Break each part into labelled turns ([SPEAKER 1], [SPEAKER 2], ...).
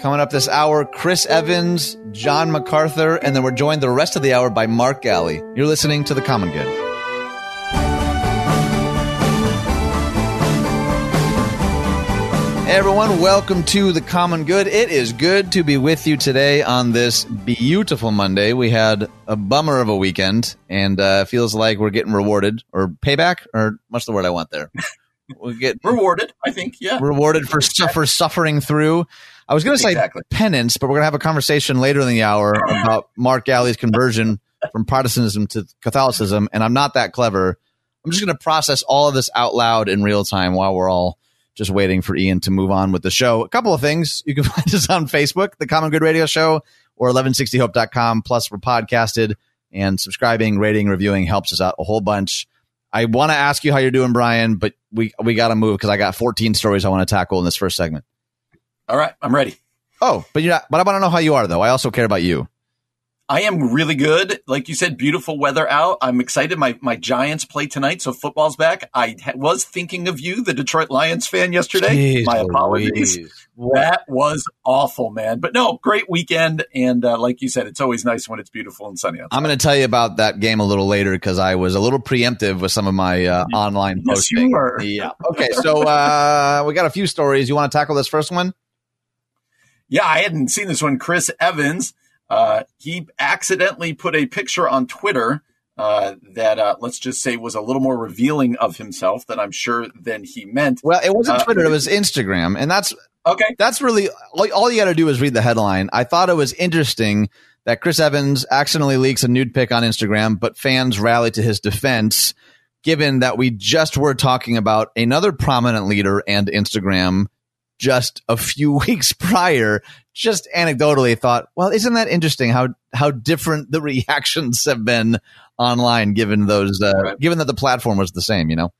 [SPEAKER 1] Coming up this hour, Chris Evans, John MacArthur, and then we're joined the rest of the hour by Mark Galli. You're listening to The Common Good. Hey everyone, welcome to The Common Good. It is good to be with you today on this beautiful Monday. We had a bummer of a weekend and uh, feels like we're getting rewarded or payback or what's the word I want there?
[SPEAKER 2] We get rewarded, I think, yeah.
[SPEAKER 1] Rewarded for, for suffering through. I was going to say exactly. penance, but we're going to have a conversation later in the hour about Mark Galli's conversion from Protestantism to Catholicism, and I'm not that clever. I'm just going to process all of this out loud in real time while we're all just waiting for Ian to move on with the show. A couple of things. You can find us on Facebook, the Common Good Radio Show, or 1160hope.com. Plus, we're podcasted and subscribing, rating, reviewing helps us out a whole bunch. I want to ask you how you're doing, Brian, but we we got to move because I got 14 stories I want to tackle in this first segment.
[SPEAKER 2] All right, I'm ready.
[SPEAKER 1] Oh, but you're not, but I want to know how you are though. I also care about you.
[SPEAKER 2] I am really good. Like you said, beautiful weather out. I'm excited. My my Giants play tonight, so football's back. I ha- was thinking of you, the Detroit Lions fan, yesterday. Jeez, my apologies. That was awful, man. But no, great weekend. And uh, like you said, it's always nice when it's beautiful and sunny outside.
[SPEAKER 1] I'm going to tell you about that game a little later because I was a little preemptive with some of my uh, online yes, posting.
[SPEAKER 2] You were.
[SPEAKER 1] Yeah. Okay, so uh, we got a few stories. You want to tackle this first one?
[SPEAKER 2] Yeah, I hadn't seen this one. Chris Evans uh, he accidentally put a picture on Twitter uh, that uh, let's just say was a little more revealing of himself than I'm sure than he meant.
[SPEAKER 1] Well, it wasn't uh, Twitter; it was Instagram, and that's
[SPEAKER 2] okay.
[SPEAKER 1] That's really all, all you got to do is read the headline. I thought it was interesting that Chris Evans accidentally leaks a nude pic on Instagram, but fans rally to his defense. Given that we just were talking about another prominent leader and Instagram just a few weeks prior, just anecdotally thought, well, isn't that interesting how how different the reactions have been online given those uh, right. given that the platform was the same, you know?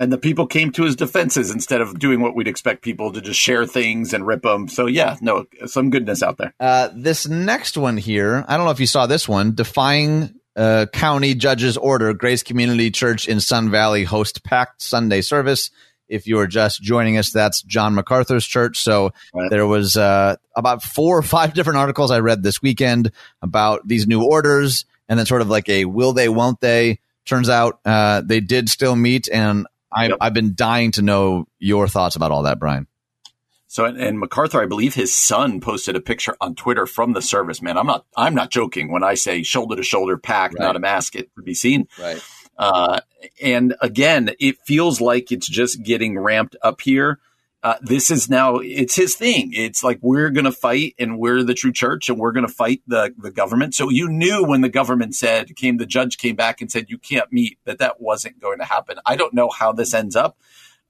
[SPEAKER 2] And the people came to his defenses instead of doing what we'd expect people to just share things and rip them. So yeah, no, some goodness out there.
[SPEAKER 1] Uh, this next one here, I don't know if you saw this one, defying uh, county judge's order, Grace Community Church in Sun Valley host packed Sunday service. If you are just joining us, that's John MacArthur's church. So right. there was uh, about four or five different articles I read this weekend about these new orders, and then sort of like a will they, won't they. Turns out uh, they did still meet, and I, yep. I've been dying to know your thoughts about all that, Brian.
[SPEAKER 2] So and MacArthur, I believe his son posted a picture on Twitter from the service. Man, I'm not I'm not joking when I say shoulder to shoulder packed, right. not a mask it to be seen.
[SPEAKER 1] Right.
[SPEAKER 2] Uh, and again, it feels like it's just getting ramped up here. Uh, this is now it's his thing. It's like we're going to fight, and we're the true church, and we're going to fight the the government. So you knew when the government said came, the judge came back and said you can't meet that that wasn't going to happen. I don't know how this ends up,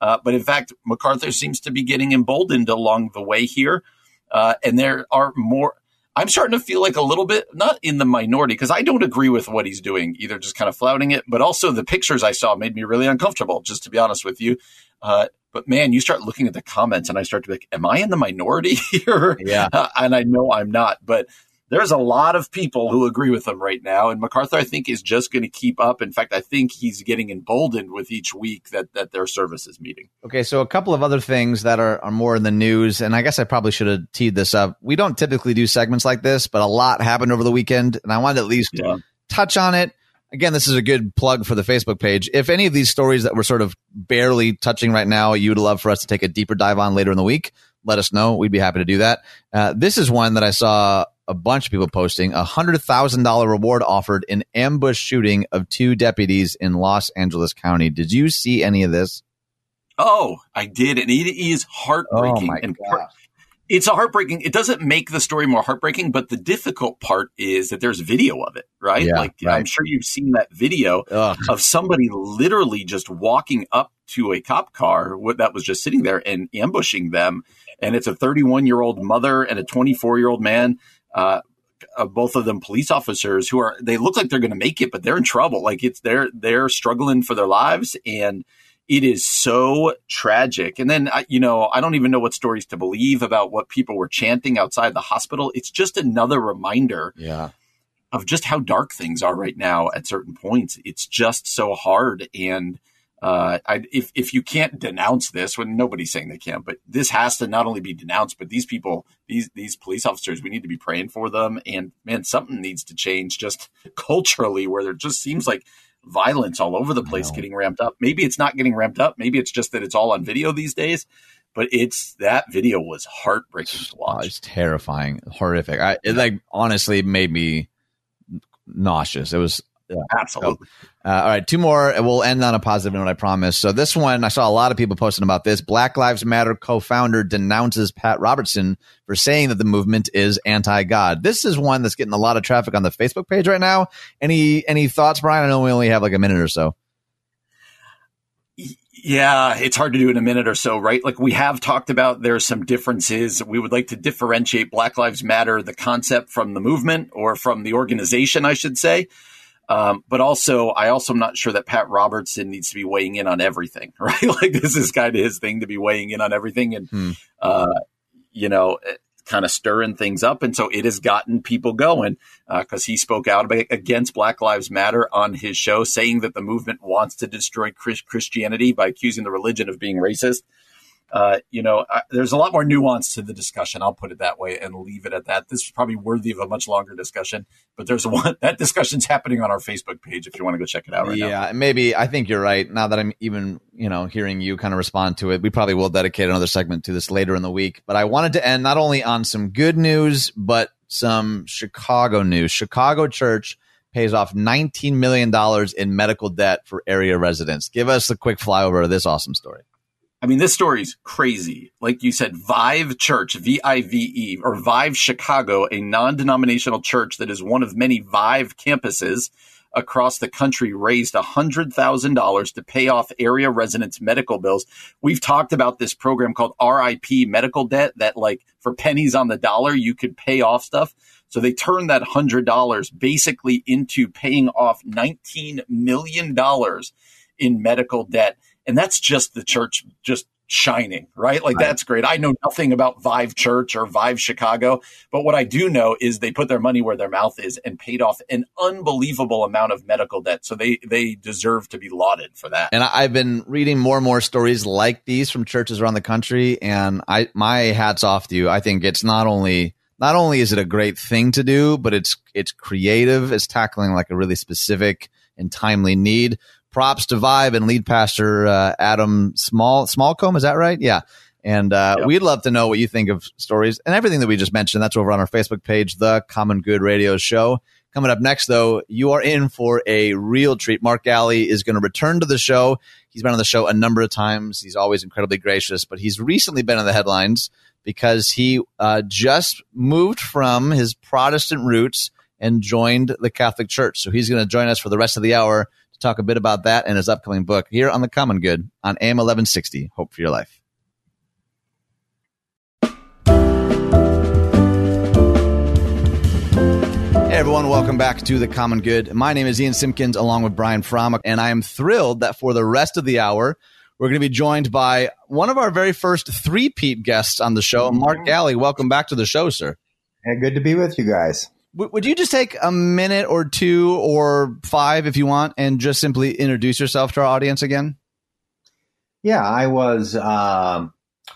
[SPEAKER 2] uh, but in fact, MacArthur seems to be getting emboldened along the way here, uh, and there are more. I'm starting to feel like a little bit not in the minority because I don't agree with what he's doing, either just kind of flouting it, but also the pictures I saw made me really uncomfortable, just to be honest with you. Uh, but man, you start looking at the comments and I start to be like, am I in the minority here?
[SPEAKER 1] Yeah.
[SPEAKER 2] Uh, and I know I'm not, but there's a lot of people who agree with him right now. And MacArthur, I think, is just going to keep up. In fact, I think he's getting emboldened with each week that, that their service is meeting.
[SPEAKER 1] Okay, so a couple of other things that are, are more in the news, and I guess I probably should have teed this up. We don't typically do segments like this, but a lot happened over the weekend, and I wanted to at least yeah. touch on it. Again, this is a good plug for the Facebook page. If any of these stories that we're sort of barely touching right now, you'd love for us to take a deeper dive on later in the week, let us know. We'd be happy to do that. Uh, this is one that I saw a bunch of people posting a hundred thousand dollar reward offered in ambush shooting of two deputies in Los Angeles County. Did you see any of this?
[SPEAKER 2] Oh, I did, and it is heartbreaking.
[SPEAKER 1] Oh
[SPEAKER 2] and
[SPEAKER 1] gosh.
[SPEAKER 2] it's a heartbreaking. It doesn't make the story more heartbreaking, but the difficult part is that there's video of it, right?
[SPEAKER 1] Yeah,
[SPEAKER 2] like
[SPEAKER 1] right.
[SPEAKER 2] I'm sure you've seen that video
[SPEAKER 1] Ugh.
[SPEAKER 2] of somebody literally just walking up to a cop car that was just sitting there and ambushing them. And it's a 31 year old mother and a 24 year old man uh, uh, both of them police officers who are they look like they're going to make it, but they're in trouble. Like it's they're they're struggling for their lives, and it is so tragic. And then you know I don't even know what stories to believe about what people were chanting outside the hospital. It's just another reminder.
[SPEAKER 1] Yeah. Of
[SPEAKER 2] just how dark things are right now at certain points. It's just so hard. And uh, I, if if you can't denounce this, when nobody's saying they can't, but this has to not only be denounced, but these people, these these police officers, we need to be praying for them. And man, something needs to change just culturally, where there just seems like violence all over the place getting ramped up. Maybe it's not getting ramped up. Maybe it's just that it's all on video these days. But it's that video was heartbreaking to watch.
[SPEAKER 1] Oh, it's terrifying, horrific. I, it like honestly made me nauseous. It was
[SPEAKER 2] yeah, absolutely.
[SPEAKER 1] Uh, all right, two more. We'll end on a positive note, I promise. So this one, I saw a lot of people posting about this. Black Lives Matter co-founder denounces Pat Robertson for saying that the movement is anti-God. This is one that's getting a lot of traffic on the Facebook page right now. Any any thoughts, Brian? I know we only have like a minute or so.
[SPEAKER 2] Yeah, it's hard to do in a minute or so, right? Like we have talked about, there are some differences. We would like to differentiate Black Lives Matter, the concept from the movement or from the organization, I should say. Um, but also, I also am not sure that Pat Robertson needs to be weighing in on everything, right? like this is kind of his thing to be weighing in on everything, and hmm. uh, you know, eh, kind of stirring things up. And so it has gotten people going because uh, he spoke out against Black Lives Matter on his show, saying that the movement wants to destroy Christianity by accusing the religion of being racist uh, you know, I, there's a lot more nuance to the discussion. I'll put it that way and leave it at that. This is probably worthy of a much longer discussion, but there's one that discussion's happening on our Facebook page if you want to go check it out right
[SPEAKER 1] yeah,
[SPEAKER 2] now.
[SPEAKER 1] maybe I think you're right. Now that I'm even, you know, hearing you kind of respond to it, we probably will dedicate another segment to this later in the week. But I wanted to end not only on some good news, but some Chicago news. Chicago Church pays off $19 million in medical debt for area residents. Give us a quick flyover of this awesome story.
[SPEAKER 2] I mean, this story's crazy. Like you said, Vive Church, V I V E, or Vive Chicago, a non denominational church that is one of many Vive campuses across the country, raised $100,000 to pay off area residents' medical bills. We've talked about this program called RIP medical debt that, like, for pennies on the dollar, you could pay off stuff. So they turned that $100 basically into paying off $19 million in medical debt and that's just the church just shining, right? Like right. that's great. I know nothing about Vive Church or Vive Chicago, but what I do know is they put their money where their mouth is and paid off an unbelievable amount of medical debt. So they they deserve to be lauded for that.
[SPEAKER 1] And I've been reading more and more stories like these from churches around the country and I my hats off to you. I think it's not only not only is it a great thing to do, but it's it's creative. It's tackling like a really specific and timely need props to Vive and lead pastor uh, Adam Small Smallcombe. Is that right? Yeah. And uh, yep. we'd love to know what you think of stories and everything that we just mentioned. That's over on our Facebook page, The Common Good Radio Show. Coming up next, though, you are in for a real treat. Mark Galli is going to return to the show. He's been on the show a number of times. He's always incredibly gracious, but he's recently been in the headlines because he uh, just moved from his Protestant roots and joined the Catholic Church. So he's going to join us for the rest of the hour talk a bit about that and his upcoming book here on The Common Good on AM 1160. Hope for your life. Hey everyone, welcome back to The Common Good. My name is Ian Simpkins along with Brian Fromm, and I am thrilled that for the rest of the hour, we're going to be joined by one of our very first three-peat guests on the show, Mark mm-hmm. Galli. Welcome back to the show, sir.
[SPEAKER 3] Hey, good to be with you guys
[SPEAKER 1] would you just take a minute or two or five if you want and just simply introduce yourself to our audience again?
[SPEAKER 3] Yeah, I was uh,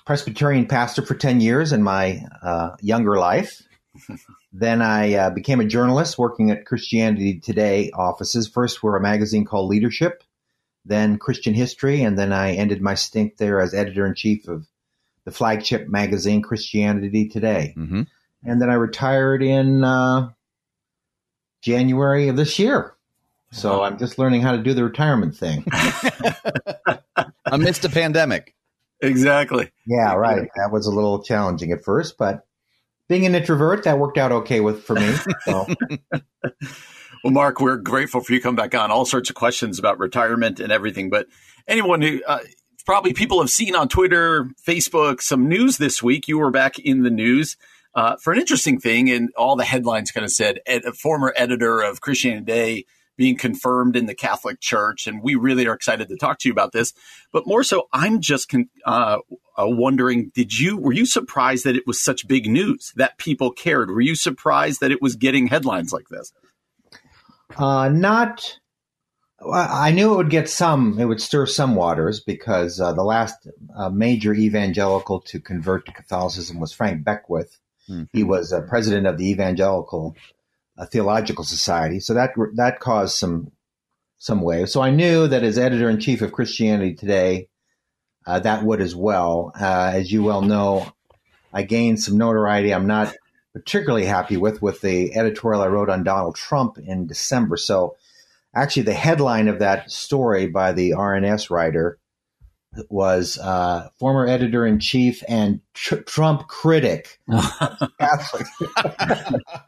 [SPEAKER 3] Presbyterian pastor for 10 years in my uh, younger life. then I uh, became a journalist working at Christianity Today offices, first for a magazine called Leadership, then Christian History, and then I ended my stint there as editor in chief of the flagship magazine Christianity Today. Mm-hmm and then I retired in uh, January of this year. So I'm just learning how to do the retirement thing
[SPEAKER 1] amidst a pandemic.
[SPEAKER 2] Exactly.
[SPEAKER 3] Yeah, right. That was a little challenging at first, but being an introvert, that worked out okay with for me. So.
[SPEAKER 2] well, Mark, we're grateful for you come back on. All sorts of questions about retirement and everything, but anyone who uh, probably people have seen on Twitter, Facebook, some news this week. You were back in the news uh, for an interesting thing. And all the headlines kind of said a former editor of Christianity Today being confirmed in the Catholic Church. And we really are excited to talk to you about this. But more so, I'm just con- uh, uh, wondering did you, were you surprised that it was such big news that people cared? Were you surprised that it was getting headlines like this?
[SPEAKER 3] Uh, not I knew it would get some, it would stir some waters because uh, the last uh, major evangelical to convert to Catholicism was Frank Beckwith. Mm-hmm. He was a president of the Evangelical uh, Theological Society, so that that caused some some waves. So I knew that as editor in chief of Christianity Today, uh, that would as well. Uh, as you well know, I gained some notoriety. I'm not particularly happy with with the editorial I wrote on Donald Trump in December. So actually the headline of that story by the RNS writer was uh, former editor in chief and tr- Trump critic. Catholic.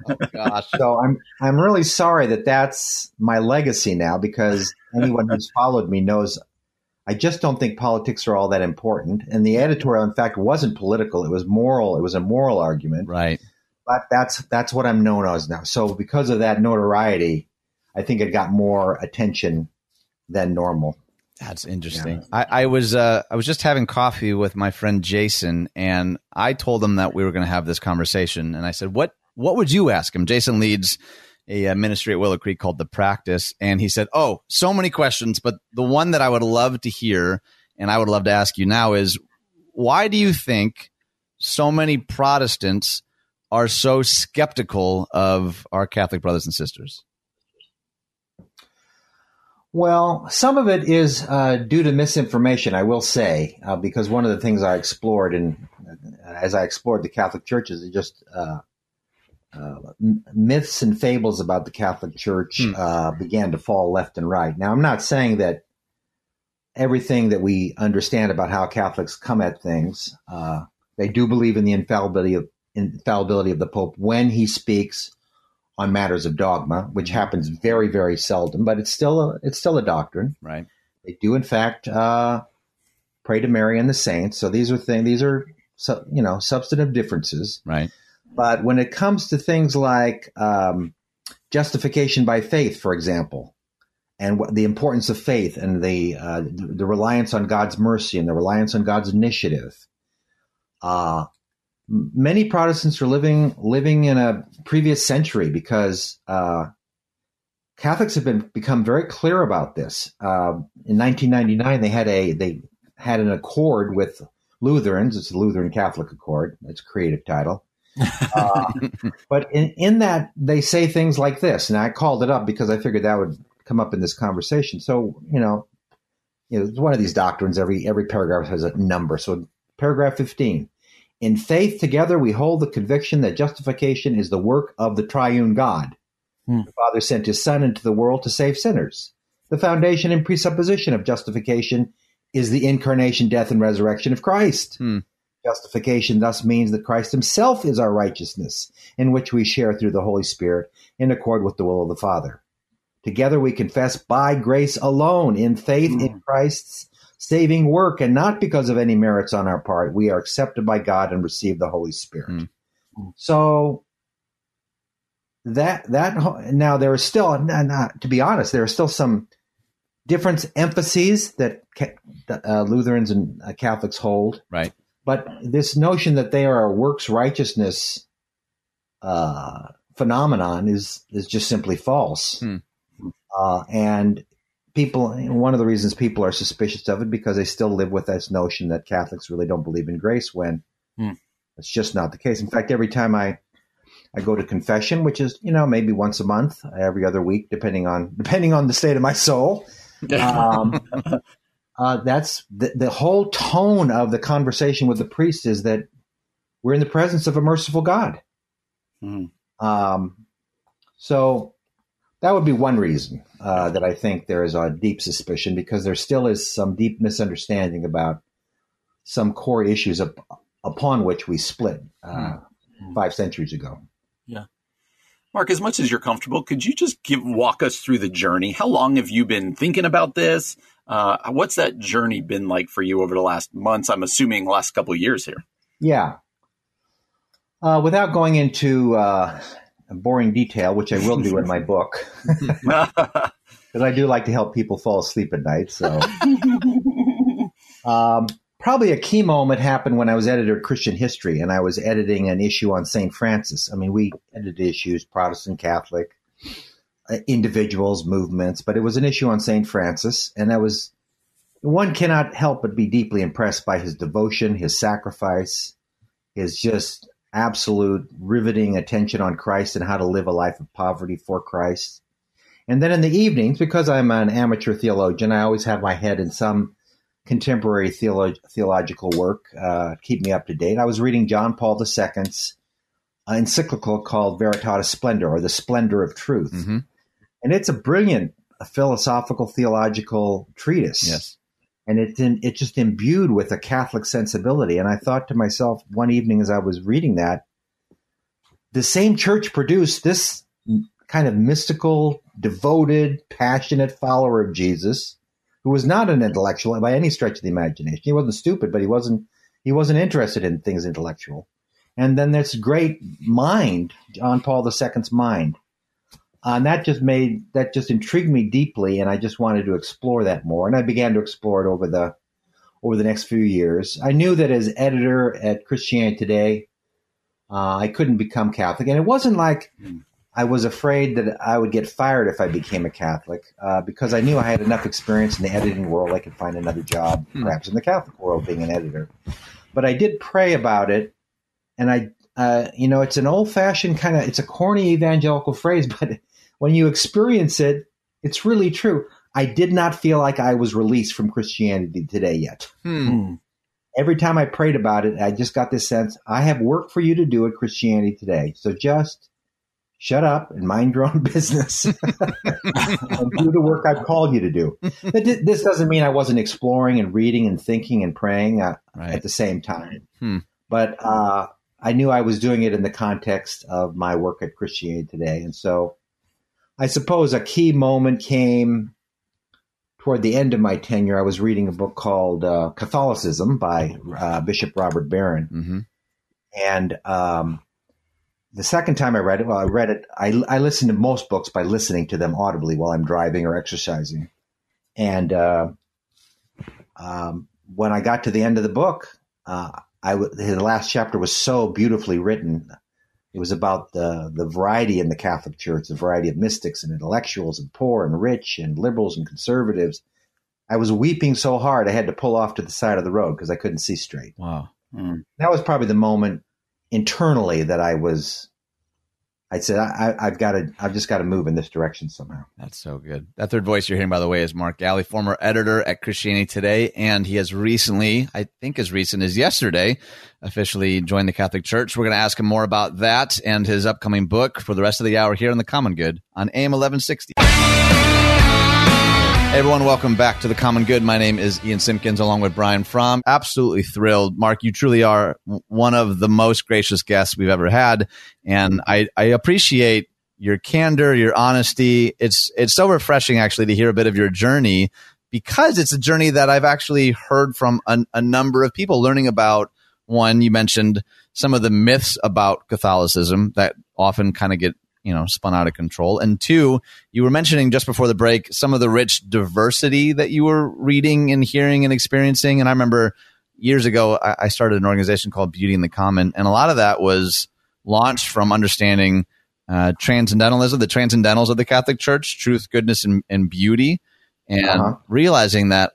[SPEAKER 3] oh, gosh. So I'm I'm really sorry that that's my legacy now because anyone who's followed me knows I just don't think politics are all that important. And the editorial, in fact, wasn't political; it was moral. It was a moral argument,
[SPEAKER 1] right?
[SPEAKER 3] But that's that's what I'm known as now. So because of that notoriety, I think it got more attention than normal.
[SPEAKER 1] That's interesting. Yeah. I, I, was uh, I was just having coffee with my friend Jason, and I told him that we were going to have this conversation, and I said, "What what would you ask him?" Jason leads a, a uh, ministry at Willow Creek called the Practice, and he said, "Oh, so many questions, but the one that I would love to hear, and I would love to ask you now is, why do you think so many Protestants are so skeptical of our Catholic brothers and sisters?"
[SPEAKER 3] Well, some of it is uh, due to misinformation, I will say, uh, because one of the things I explored, and as I explored the Catholic Church, is just uh, uh myths and fables about the Catholic Church hmm. Uh, began to fall left and right. Now, I'm not saying that everything that we understand about how Catholics come at things, uh, they do believe in the infallibility of infallibility of the Pope when he speaks on matters of dogma, which mm-hmm. happens very, very seldom, but it's still a, it's still a doctrine.
[SPEAKER 1] Right.
[SPEAKER 3] They do, in fact, uh, pray to Mary and the saints. So these are things. These are you know substantive differences.
[SPEAKER 1] Right.
[SPEAKER 3] But when it comes to things like um, justification by faith, for example, and the importance of faith and the, uh, the, the reliance on God's mercy and the reliance on God's initiative, uh, many Protestants are living living in a previous century because uh, Catholics have been become very clear about this. Uh, in 1999, they had a they had an accord with Lutherans. It's the Lutheran Catholic Accord. It's a creative title. Uh, but in, in that, they say things like this, and I called it up because I figured that would come up in this conversation. So, you know, you know, it's one of these doctrines, every every paragraph has a number. So, paragraph 15 in faith together, we hold the conviction that justification is the work of the triune God. Hmm. The Father sent his Son into the world to save sinners. The foundation and presupposition of justification is the incarnation, death, and resurrection of Christ. Hmm. Justification thus means that Christ himself is our righteousness, in which we share through the Holy Spirit in accord with the will of the Father. Together we confess by grace alone, in faith in hmm. Christ's saving work and not because of any merits on our part. We are accepted by God and receive the Holy Spirit. Mm. So that that now there is still not, to be honest, there are still some different emphases that uh, Lutherans and uh, Catholics hold.
[SPEAKER 1] Right.
[SPEAKER 3] But this notion that they are a works righteousness uh, phenomenon is is just simply false. Hmm. Uh, and people one of the reasons people are suspicious of it because they still live with this notion that Catholics really don't believe in grace when hmm. it's just not the case. In fact, every time I I go to confession, which is you know maybe once a month, every other week, depending on depending on the state of my soul. Um, uh, that's the, the whole tone of the conversation with the priest is that we're in the presence of a merciful God. Hmm. Um, so that would be one reason uh, that I think there is a deep suspicion because there still is some deep misunderstanding about some core issues up, upon which we split uh, mm. five centuries ago.
[SPEAKER 2] Yeah. Mark, as much as you're comfortable, could you just give walk us through the journey? How long have you been thinking about this? Uh, what's that journey been like for you over the last months? I'm assuming last couple of years here.
[SPEAKER 3] Yeah. Uh, without going into uh, boring detail, which I will do in my book, because I do like to help people fall asleep at night. So, um, probably a key moment happened when I was editor of Christian History, and I was editing an issue on Saint Francis. I mean, we edited issues, Protestant, Catholic, uh, individuals, movements, but it was an issue on St. Francis. And that was, one cannot help but be deeply impressed by his devotion, his sacrifice, his just absolute riveting attention on Christ and how to live a life of poverty for Christ. And then in the evenings, because I'm an amateur theologian, I always have my head in some contemporary theolo- theological work, uh, keep me up to date. I was reading John Paul II's encyclical called Veritatis Splendor, or the Splendor of Truth. Mm-hmm. And it's a brilliant philosophical theological treatise.
[SPEAKER 1] Yes.
[SPEAKER 3] And it's in, just imbued with a Catholic sensibility. And I thought to myself one evening as I was reading that, the same church produced this kind of mystical, devoted, passionate follower of Jesus who was not an intellectual by any stretch of the imagination. He wasn't stupid, but he wasn't he wasn't interested in things intellectual. And then this great mind, John Paul II's mind, and that just made that just intrigued me deeply, and I just wanted to explore that more. And I began to explore it over the over the next few years. I knew that as editor at Christianity Today, uh, I couldn't become Catholic, and it wasn't like I was afraid that I would get fired if I became a Catholic uh, because I knew I had enough experience in the editing world. I could find another job, hmm. perhaps in the Catholic world, being an editor. But I did pray about it, and I, uh, you know, it's an old-fashioned kind of, it's a corny evangelical phrase, but when you experience it, it's really true. I did not feel like I was released from Christianity today yet. Hmm. hmm. Every time I prayed about it, I just got this sense I have work for you to do at Christianity today. So just shut up and mind your own business and do the work I've called you to do. But this doesn't mean I wasn't exploring and reading and thinking and praying uh, right. at the same time. Hmm. But uh, I knew I was doing it in the context of my work at Christianity Today. And so I suppose a key moment came toward the end of my tenure. I was reading a book called uh, Catholicism by uh, Bishop Robert Barron. Mm-hmm. And um, the second time I read it, well, I read it, I, I listen to most books by listening to them audibly while I'm driving or exercising. And uh, um, when I got to the end of the book, uh, I the last chapter was so beautifully written. It was about the the variety in the Catholic Church, the variety of mystics and intellectuals and poor and rich and liberals and conservatives. I was weeping so hard I had to pull off to the side of the road because I couldn't see straight.
[SPEAKER 1] Wow.
[SPEAKER 3] Mm. That was probably the moment internally that I was. I said I, have got to. I've just got to move in this direction somehow.
[SPEAKER 1] That's so good. That third voice you're hearing, by the way, is Mark Galli, former editor at Christianity Today, and he has recently, I think, as recent as yesterday, officially joined the Catholic Church. We're going to ask him more about that and his upcoming book for the rest of the hour here on the Common Good on AM 1160. Everyone, welcome back to the Common Good. My name is Ian Simpkins along with Brian Fromm. Absolutely thrilled. Mark, you truly are one of the most gracious guests we've ever had. And I, I appreciate your candor, your honesty. It's, it's so refreshing actually to hear a bit of your journey because it's a journey that I've actually heard from a, a number of people learning about one. You mentioned some of the myths about Catholicism that often kind of get you know spun out of control and two you were mentioning just before the break some of the rich diversity that you were reading and hearing and experiencing and i remember years ago i, started an organization called beauty in the common and a lot of that was launched from understanding uh, transcendentalism the transcendentals of the catholic church truth goodness and, and beauty and uh-huh. realizing that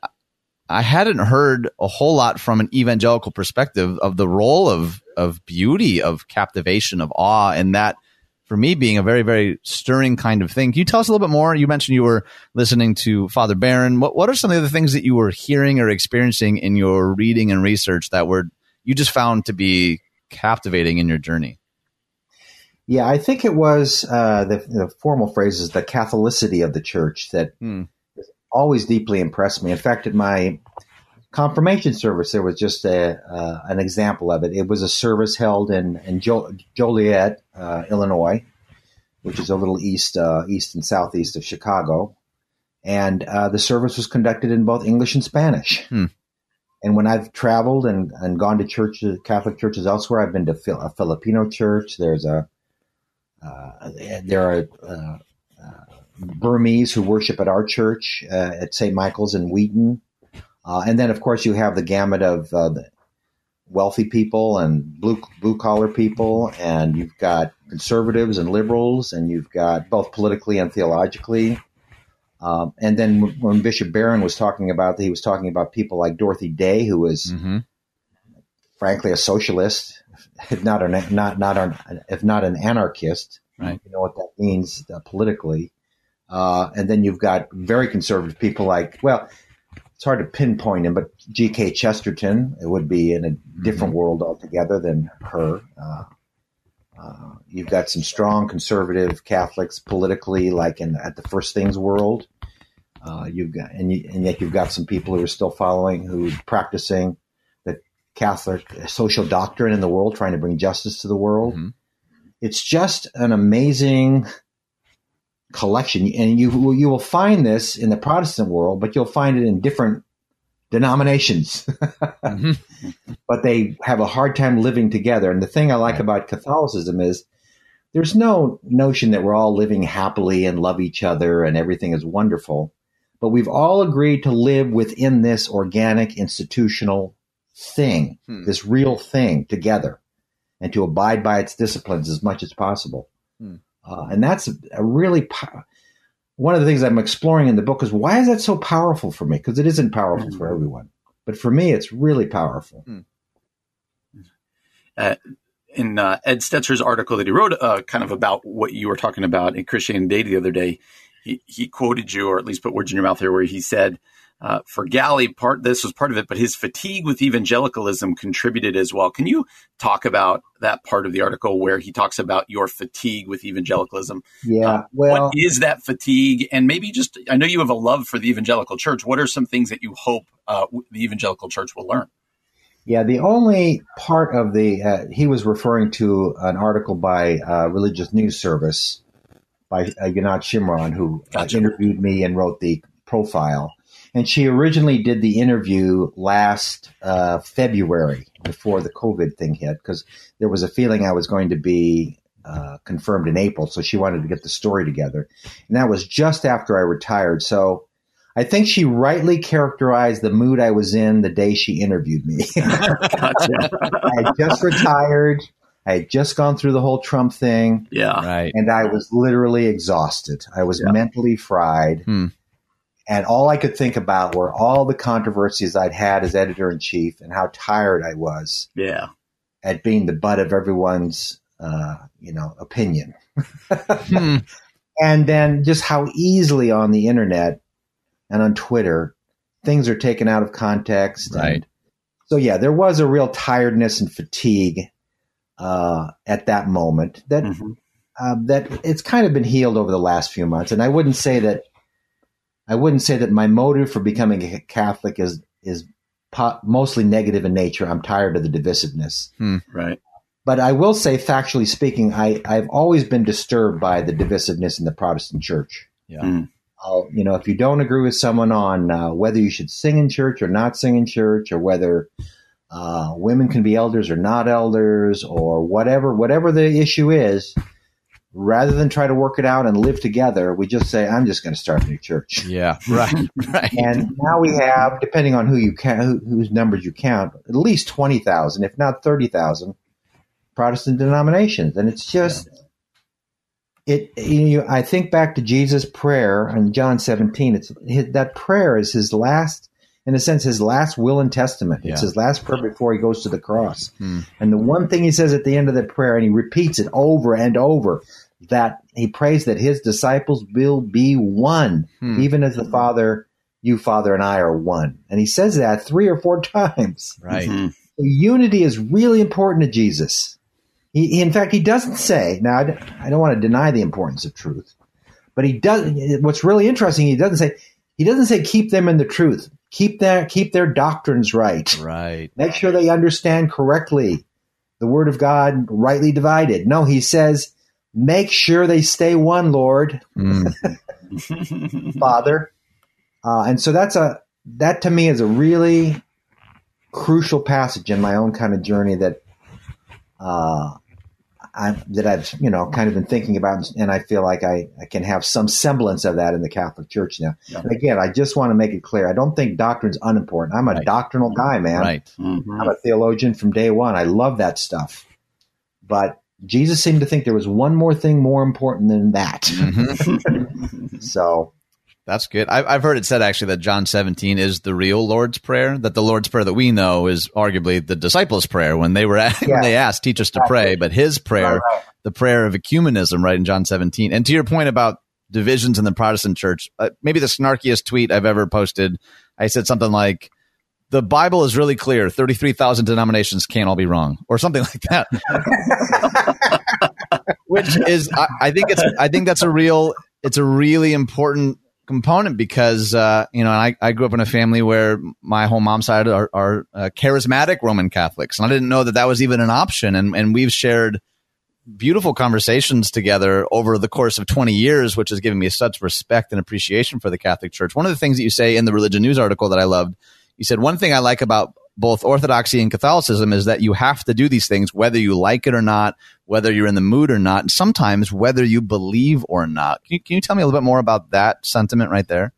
[SPEAKER 1] I hadn't heard a whole lot from an evangelical perspective of the role of of beauty, of captivation, of awe, and that for me being a very, very stirring kind of thing. Can you tell us a little bit more? You mentioned you were listening to Father Barron. What, what are some of the things that you were hearing or experiencing in your reading and research that were you just found to be captivating in your journey?
[SPEAKER 3] Yeah, I think it was uh, the, the, formal phrase is the Catholicity of the church that hmm. always deeply impressed me. In fact, at my confirmation service, there was just a uh, an example of it. It was a service held in in jo- Joliet, uh, Illinois, which is a little east uh, east and southeast of Chicago, and uh, the service was conducted in both English and Spanish. Hmm. And when I've traveled and, and gone to churches, Catholic churches elsewhere, I've been to a Filipino church. There's a uh, there are uh, Burmese who worship at our church at St. Michael's in Wheaton. Uh, and then, of course, you have the gamut of uh, the wealthy people and blue blue collar people, and you've got conservatives and liberals, and you've got both politically and theologically. Um, and then when Bishop Barron was talking about, he was talking about people like Dorothy Day, who was, mm-hmm. frankly, a socialist, if not an not not an, if not an anarchist.
[SPEAKER 1] Right.
[SPEAKER 3] You know what that means uh, politically. Uh, and then you've got very conservative people like, well, it's hard to pinpoint him, but G.K. Chesterton, it would be in a different mm-hmm. world altogether than her. Uh, uh, you've got some strong conservative Catholics politically, like in at the First Things world. Uh, you've got, and, you, and yet you've got some people who are still following, who practicing the Catholic social doctrine in the world, trying to bring justice to the world. Mm-hmm. It's just an amazing collection, and you you will find this in the Protestant world, but you'll find it in different denominations. mm-hmm. But they have a hard time living together. And the thing I like right. about Catholicism is there's no notion that we're all living happily and love each other and everything is wonderful. But we've all agreed to live within this organic institutional thing, hmm. this real thing together, and to abide by its disciplines as much as possible. Hmm. Uh, and that's a, a really po- one of the things I'm exploring in the book is why is that so powerful for me? Because it isn't powerful mm-hmm. for everyone, but for me, it's really powerful. Mm.
[SPEAKER 2] Uh, in uh, Ed Stetzer's article that he wrote, uh, kind of about what you were talking about in Christianity the other day, he, he quoted you, or at least put words in your mouth here, where he said, uh, for Galli, part this was part of it, but his fatigue with evangelicalism contributed as well. Can you talk about that part of the article where he talks about your fatigue with evangelicalism?
[SPEAKER 3] Yeah, uh, well,
[SPEAKER 2] what is that fatigue? And maybe just I know you have a love for the evangelical church. What are some things that you hope uh, the evangelical church will learn?
[SPEAKER 3] Yeah, the only part of the uh, he was referring to an article by uh, Religious News Service by uh, Yonat Shimron, who gotcha. interviewed me and wrote the profile and she originally did the interview last uh, February before the COVID thing hit because there was a feeling I was going to be uh, confirmed in April. So she wanted to get the story together. And that was just after I retired. So I think she rightly characterized the mood I was in the day she interviewed me. I had just retired. I had just gone through the whole Trump thing.
[SPEAKER 2] Yeah.
[SPEAKER 1] Right.
[SPEAKER 3] And I was literally exhausted. I was yeah. mentally fried. Hmm. And all I could think about were all the controversies I'd had as editor in chief and how tired I was.
[SPEAKER 2] Yeah.
[SPEAKER 3] At being the butt of everyone's, uh, you know, opinion. hmm. And then just how easily on the internet and on Twitter things are taken out of context.
[SPEAKER 1] Right.
[SPEAKER 3] And so, yeah, there was a real tiredness and fatigue uh, at that moment that. Mm-hmm. Uh, that it's kind of been healed over the last few months, and I wouldn't say that I wouldn't say that my motive for becoming a Catholic is is po- mostly negative in nature. I'm tired of the divisiveness.
[SPEAKER 2] Hmm, right.
[SPEAKER 3] But I will say, factually speaking, I, I've always been disturbed by the divisiveness in the Protestant church.
[SPEAKER 1] Yeah. Mm.
[SPEAKER 3] you know, if you don't agree with someone on uh, whether you should sing in church or not sing in church, or whether uh, women can be elders or not elders, or whatever, whatever the issue is, rather than try to work it out and live together, we just say, I'm just going to start a new church.
[SPEAKER 1] Yeah, right, right.
[SPEAKER 3] And now we have, depending on who you count, who, whose numbers you count, at least 20,000, if not 30,000 Protestant denominations. And it's just, it, you know, I think back to Jesus' prayer in John 17. It's that prayer is his last in a sense, his last will and testament. It's yeah. his last prayer before he goes to the cross. Hmm. And the one thing he says at the end of the prayer, and he repeats it over and over, that he prays that his disciples will be one, hmm. even as the Father, you, Father, and I are one. And he says that three or four times.
[SPEAKER 1] Right. Mm-hmm.
[SPEAKER 3] unity is really important to Jesus. He, he, in fact, he doesn't say, now, I, I don't want to deny the importance of truth, but he does, what's really interesting, he doesn't say, he doesn't say keep them in the truth keep their keep their doctrines right.
[SPEAKER 1] Right.
[SPEAKER 3] Make sure they understand correctly the word of God rightly divided. No, he says, make sure they stay one, Lord, mm. Father. Uh, and so that's a that to me is a really crucial passage in my own kind of journey that uh, I, that I've you know kind of been thinking about, and I feel like I, I can have some semblance of that in the Catholic Church now. Yeah. And again, I just want to make it clear: I don't think doctrine's unimportant. I'm a right. doctrinal guy, man.
[SPEAKER 1] Right.
[SPEAKER 3] Mm-hmm. I'm a theologian from day one. I love that stuff, but Jesus seemed to think there was one more thing more important than that. Mm-hmm. so
[SPEAKER 1] that's good. I've, I've heard it said actually that John 17 is the real Lord's Prayer. That the Lord's Prayer that we know is arguably the disciples' prayer when they were at, yeah. when they asked, "Teach us to pray." But his prayer, right. the prayer of ecumenism, right in John 17. And to your point about divisions in the Protestant church, uh, maybe the snarkiest tweet I've ever posted, I said something like, "The Bible is really clear. Thirty-three thousand denominations can't all be wrong," or something like that. Which is, I, I think it's, I think that's a real, it's a really important component because uh, you know I, I grew up in a family where my whole mom's side are, are uh, charismatic Roman Catholics, and I didn't know that that was even an option. And and we've shared beautiful conversations together over the course of 20 years, which has given me such respect and appreciation for the Catholic Church. One of the things that you say in the Religion News article that I loved, you said one thing I like about both Orthodoxy and Catholicism is that you have to do these things whether you like it or not, whether you're in the mood or not, and sometimes whether you believe or not. Can you, can you tell me a little bit more about that sentiment right there?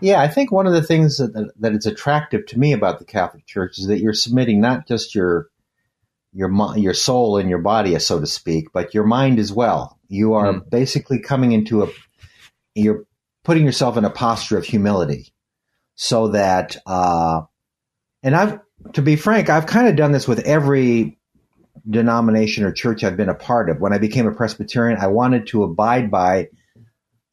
[SPEAKER 3] Yeah, I think one of the things that, that is attractive to me about the Catholic Church is that you're submitting not just your your your soul and your body, so to speak, but your mind as well. You are mm. basically coming into a you're putting yourself in a posture of humility, so that uh, and I've to be frank, I've kind of done this with every denomination or church I've been a part of. When I became a Presbyterian, I wanted to abide by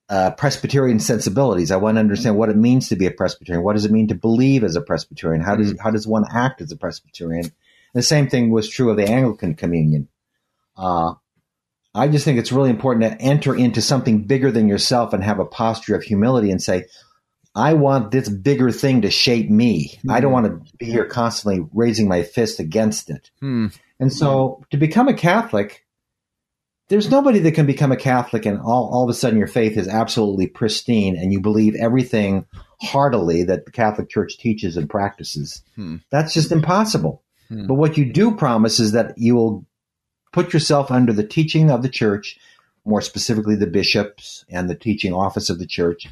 [SPEAKER 3] uh, Presbyterian sensibilities. I want to understand what it means to be a Presbyterian. What does it mean to believe as a Presbyterian? How does mm-hmm. how does one act as a Presbyterian? The same thing was true of the Anglican Communion. Uh, I just think it's really important to enter into something bigger than yourself and have a posture of humility and say, I want this bigger thing to shape me. Mm-hmm. I don't hmm. want to be here constantly raising my fist against it. Mm-hmm. And so to become a Catholic, there's nobody that can become a Catholic and all, all of a sudden your faith is absolutely pristine and you believe everything heartily that the Catholic Church teaches and practices. Hmm. That's just impossible. Hmm. But what you do promise is that you will put yourself under the teaching of the church, more specifically the bishops and the teaching office of the church.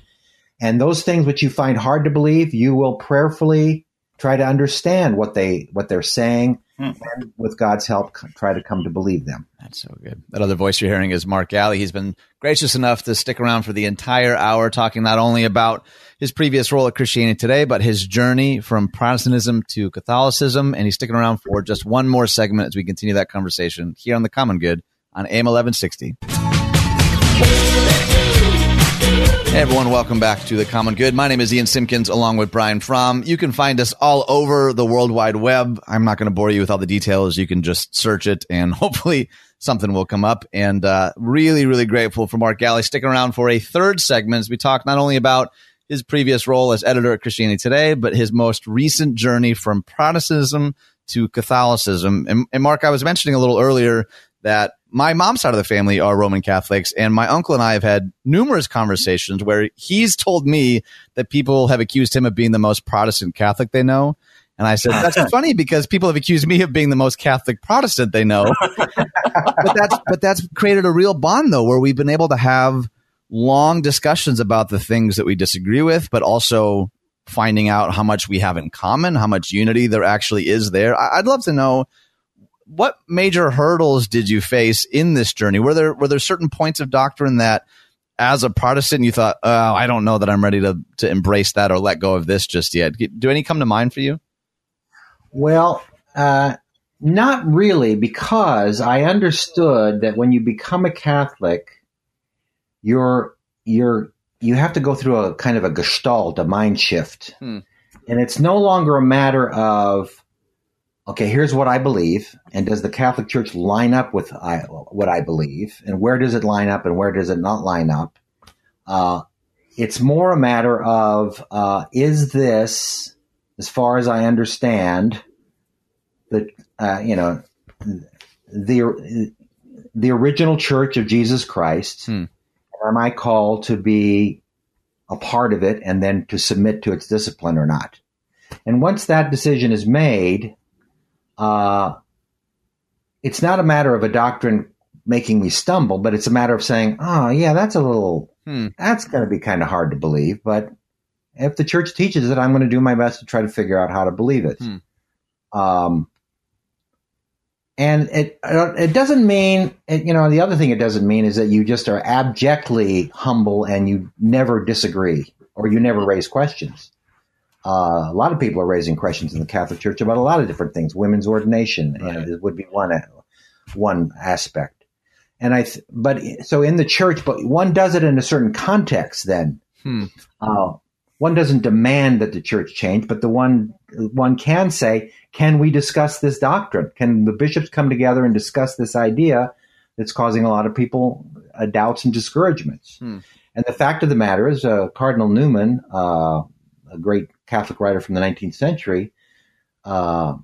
[SPEAKER 3] And those things which you find hard to believe, you will prayerfully try to understand what they what they're saying Hmm. and with God's help, try to come to believe them.
[SPEAKER 1] That's so good. That other voice you're hearing is Mark Galli. He's been gracious enough to stick around for the entire hour, talking not only about his previous role at Christianity Today, but his journey from Protestantism to Catholicism. And he's sticking around for just one more segment as we continue that conversation here on The Common Good on AM 1160. Hey everyone, welcome back to the Common Good. My name is Ian Simpkins along with Brian Fromm. You can find us all over the World Wide Web. I'm not going to bore you with all the details. You can just search it and hopefully something will come up. And uh, really, really grateful for Mark Galli sticking around for a third segment as we talk not only about his previous role as editor at Christianity Today, but his most recent journey from Protestantism to Catholicism. And, and Mark, I was mentioning a little earlier that my mom's side of the family are Roman Catholics, and my uncle and I have had numerous conversations where he's told me that people have accused him of being the most Protestant Catholic they know. And I said, that's funny because people have accused me of being the most Catholic Protestant they know. but that's, but that's created a real bond though, where we've been able to have long discussions about the things that we disagree with, but also finding out how much we have in common, how much unity there actually is there. I'd love to know what major hurdles did you face in this journey? Were there were there certain points of doctrine that as a Protestant you thought, oh, I don't know that I'm ready to to embrace that or let go of this just yet? Do any come to mind for you?
[SPEAKER 3] Well, uh, not really, because I understood that when you become a Catholic, you're you're you have to go through a kind of a gestalt, a mind shift, hmm. and it's no longer a matter of okay, here's what I believe, and does the Catholic Church line up with I, what I believe, and where does it line up, and where does it not line up? Uh, it's more a matter of uh, is this, as far as I understand, the uh, you know the the original Church of Jesus Christ, hmm. am I called to be a part of it and then to submit to its discipline or not? And once that decision is made, uh, it's not a matter of a doctrine making me stumble, but it's a matter of saying, oh, yeah, that's a little, hmm. that's going to be kind of hard to believe. But if the church teaches it, I'm going to do my best to try to figure out how to believe it. Hmm. Um, and it it doesn't mean you know the other thing it doesn't mean is that you just are abjectly humble and you never disagree or you never raise questions. Uh, a lot of people are raising questions in the Catholic Church about a lot of different things. Women's ordination right. would be one one aspect. And I, th- but so in the church, but one does it in a certain context. Then hmm. uh, one doesn't demand that the church change, but the one one can say, can we discuss this doctrine? Can the bishops come together and discuss this idea that's causing a lot of people uh, doubts and discouragements? Hmm. And the fact of the matter is, uh, Cardinal Newman, uh, a great Catholic writer from the 19th century, uh,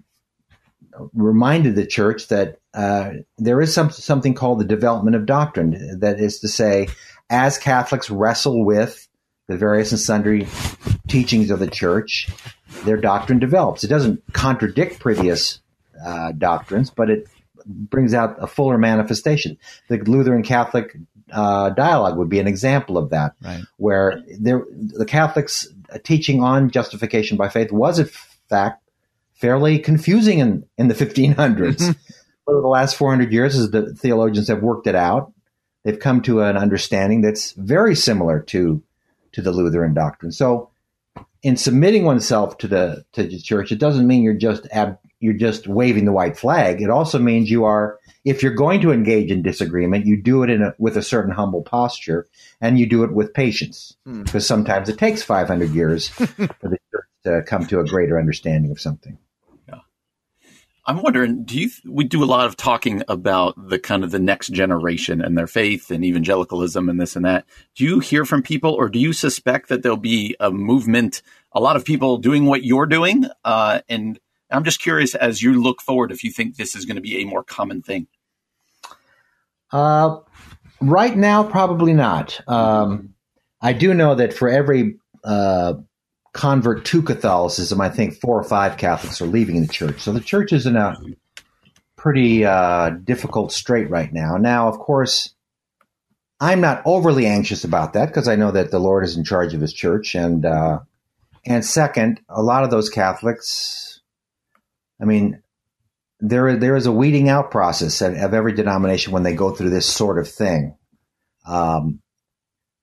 [SPEAKER 3] reminded the church that uh, there is some, something called the development of doctrine. That is to say, as Catholics wrestle with the various and sundry teachings of the church, their doctrine develops. It doesn't contradict previous uh, doctrines, but it brings out a fuller manifestation. The Lutheran Catholic uh, dialogue would be an example of that,
[SPEAKER 1] right.
[SPEAKER 3] where there, the Catholics' teaching on justification by faith was, in fact, fairly confusing in, in the 1500s. Mm-hmm. Over the last 400 years, as the theologians have worked it out, they've come to an understanding that's very similar to to the Lutheran doctrine. So, in submitting oneself to the to the church, it doesn't mean you're just ab, you're just waving the white flag. It also means you are, if you're going to engage in disagreement, you do it in a, with a certain humble posture, and you do it with patience, hmm. because sometimes it takes 500 years for the church to come to a greater understanding of something.
[SPEAKER 2] I'm wondering, do you, we do a lot of talking about the kind of the next generation and their faith and evangelicalism and this and that. Do you hear from people or do you suspect that there'll be a movement, a lot of people doing what you're doing? Uh, and I'm just curious as you look forward, if you think this is going to be a more common thing.
[SPEAKER 3] Uh, right now, probably not. Um, I do know that for every, uh, convert to Catholicism, I think four or five Catholics are leaving the church. So the church is in a pretty uh, difficult strait right now. Now, of course, I'm not overly anxious about that because I know that the Lord is in charge of His church, and uh, and second, a lot of those Catholics, I mean, there there is a weeding out process of, every denomination when they go through this sort of thing. Um,